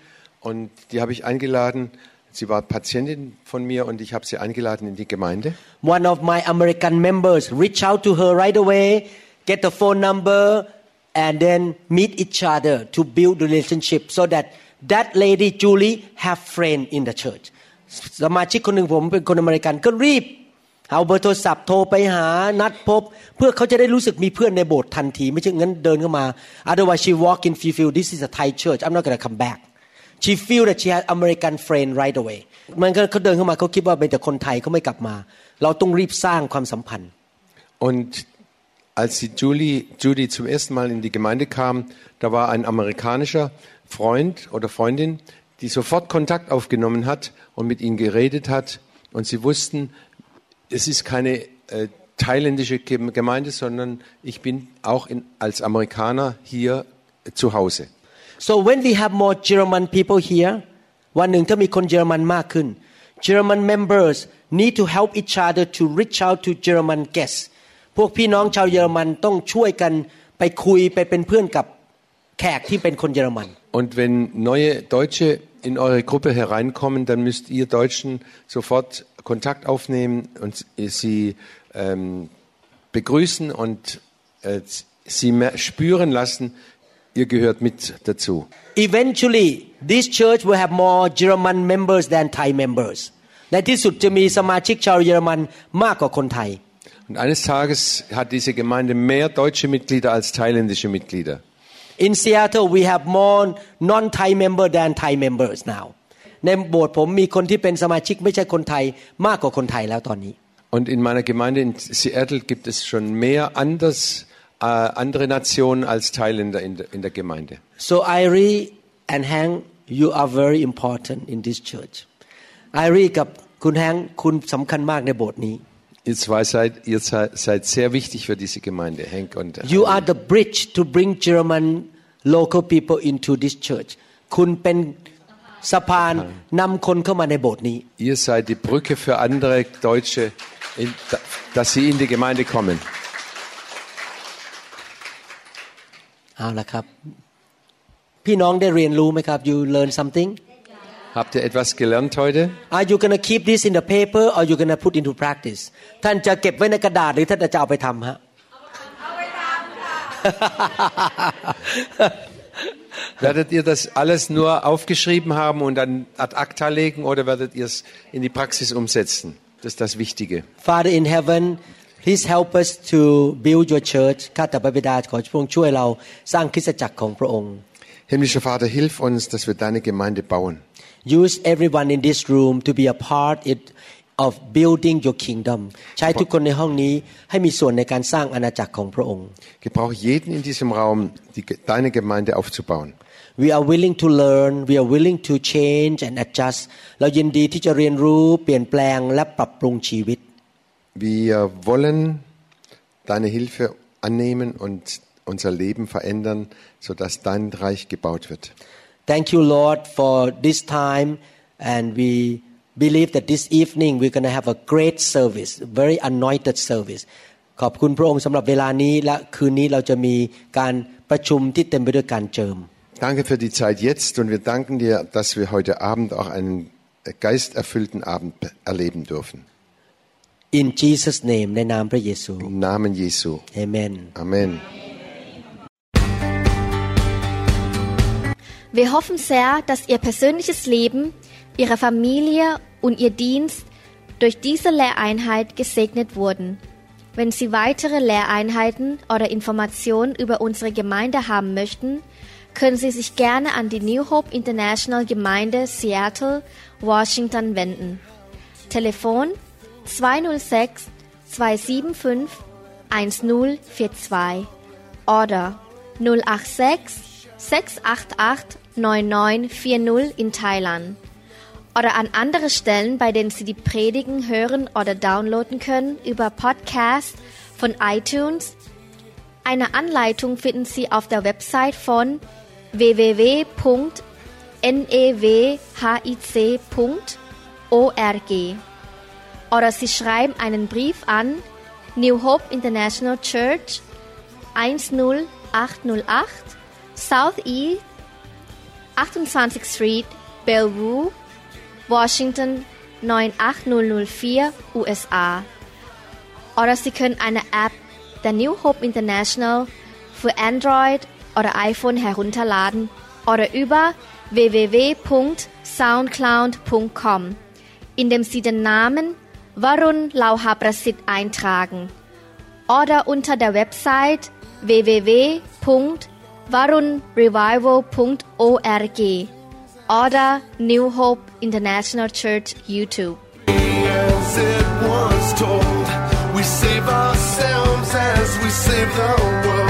Speaker 3: und die habe ich eingeladen, Sie war Patientin von mir und ich habe sie eingeladen in die Gemeinde.
Speaker 2: One of my American members reach out to her right away, get the phone number, and then meet each other to build relationship so that that lady Julie have friend in the church สมาชิกคนหนึ่งผมเป็นคนอเมริกันก็รีบ เอาเบอร์โทรศัพท์โทรไปหานัดพบ เพื่อเขาจะได้รู้สึกมีเพื่อนในโบสถ์ทันที ไม่ใช่งั้นเดินเข้ามา otherwise she walk in she feel this is a Thai church I'm not gonna come back she feel that she has American friend right away มันก็เขาเดินเข้ามาเขาคิดว่าเป็นแต่คนไทยเขาไม่กลับมา เราต้องรีบสร้างความสัมพันธ์
Speaker 3: Und als die Julie, Judy zum ersten Mal in die Gemeinde kam, da war ein amerikanischer Freund oder Freundin, die sofort Kontakt aufgenommen hat und mit ihnen geredet hat. Und sie wussten, es ist keine äh, thailändische Gem- Gemeinde, sondern ich bin auch in, als Amerikaner hier äh, zu Hause.
Speaker 2: so when we have more German people here วันหนึ่งถ้ามีคนเยอรมันมากขึ้น German members need to help each other to reach out to German guests พวกพี่น้องชาวเยอรมันต้องช่วยกันไปคุยไปเป็นเพื่อนกับแขกที่เป็นคนเยอรมัน
Speaker 3: Und wenn neue Deutsche in eure Gruppe hereinkommen, dann müsst ihr Deutschen sofort Kontakt aufnehmen und sie ähm, begrüßen und äh, sie mer- spüren lassen, ihr gehört mit dazu.
Speaker 2: Eventually this church will have more German members than Thai members ในที่สุดจะมีสมาชิกชาวเยอรมันมากกว่าคนไทย
Speaker 3: Und eines Tages hat diese Gemeinde mehr deutsche Mitglieder als thailändische Mitglieder.
Speaker 2: In Seattle we have more non-Thai member than Thai members now ในโบสถ์ผมมีคนที่เป็นสมาชิกไม่ใช่คนไทยมากกว่าคนไทยแล้วตอนนี้
Speaker 3: Und in meiner Gemeinde in Seattle gibt es schon mehr anders, äh, andere Nationen als Thailänder in der, in der Gemeinde.
Speaker 2: so Irie and Hank you are very important in this church Irie กับคุณแฮงคุณสำคัญมากในโบสถ์นี้
Speaker 3: Ihr zwei seid, ihr seid, seid sehr wichtig für diese Gemeinde, Henk und
Speaker 2: You are the bridge to bring German local people into this church คุณเป็นสะพานนำคนเข้ามาในโบสถ์นี้
Speaker 3: Ihr seid die Brücke für andere Deutsche, in, dass sie in die Gemeinde kommen.
Speaker 2: เอาละครับ พี่น้องได้เรียนรู้ไหมครับ You learn something
Speaker 3: Habt ihr etwas gelernt heute?
Speaker 2: Are you gonna keep this in the paper or you gonna put into practice ท่านจะเก็บไว้ในกระดาษหรือท่านจะเอาไปทำฮะ
Speaker 3: Werdet [LAUGHS] ihr das alles nur aufgeschrieben haben und dann ad acta legen oder werdet ihr es in die Praxis umsetzen? Das ist das Wichtige.
Speaker 2: Father in heaven please help us to build your church ข้าแต่พระบิดาขอพระองค์ช่วยเราสร้างคริสตจักรของพระองค์
Speaker 3: Himmlischer Vater, hilf uns, dass wir deine Gemeinde bauen.
Speaker 2: Use everyone in this room to be a part it, of building your kingdom ใช้ทุกคนในห้องนี้ให้มีส่วนในการสร้างอาณาจักรของพระองค์
Speaker 3: Gebrauche jeden in diesem Raum, die, deine Gemeinde aufzubauen.
Speaker 2: We are willing to learn we are willing to change and adjust เรายินดีที่จะเรียนรู้เปลี่ยนแปลงและปรับปรุงชีวิต
Speaker 3: Wir wollen deine Hilfe annehmen und unser Leben verändern, sodass dein Reich gebaut wird.
Speaker 2: Thank you Lord for this time and we believe that this evening we're going to have a great service very anointed service ขอบคุณพระองค์สำหรับเวลานี้และคืนนี้เราจะมีการประชุมที่เต็มไปด้วยการเจิม
Speaker 3: Danke für die Zeit jetzt und wir danken dir, dass wir heute Abend auch einen geisterfüllten Abend erleben dürfen.
Speaker 2: In Jesus name ในนามพระเยซู
Speaker 3: Im Namen Jesu.
Speaker 2: Amen
Speaker 3: Amen.
Speaker 1: Wir hoffen sehr, dass Ihr persönliches Leben, Ihre Familie und Ihr Dienst durch diese Lehreinheit gesegnet wurden. Wenn Sie weitere Lehreinheiten oder Informationen über unsere Gemeinde haben möchten, können Sie sich gerne an die New Hope International Gemeinde Seattle, Washington wenden. Telefon 206 275 1042 oder 086 688 9940 in Thailand. Oder an andere Stellen, bei denen Sie die Predigen hören oder downloaden können über Podcast von iTunes. Eine Anleitung finden Sie auf der Website von www.newhic.org oder Sie schreiben einen Brief an New Hope International Church 10808 South East 28th Street, Bellevue, Washington 98004 USA. Oder Sie können eine App der New Hope International für Android oder iPhone herunterladen oder über www.soundcloud.com, indem Sie den Namen Varun Lauha Prasit eintragen oder unter der Website www.varunrevival.org oder New Hope International Church YouTube.
Speaker 7: as it was told. We save ourselves as we save the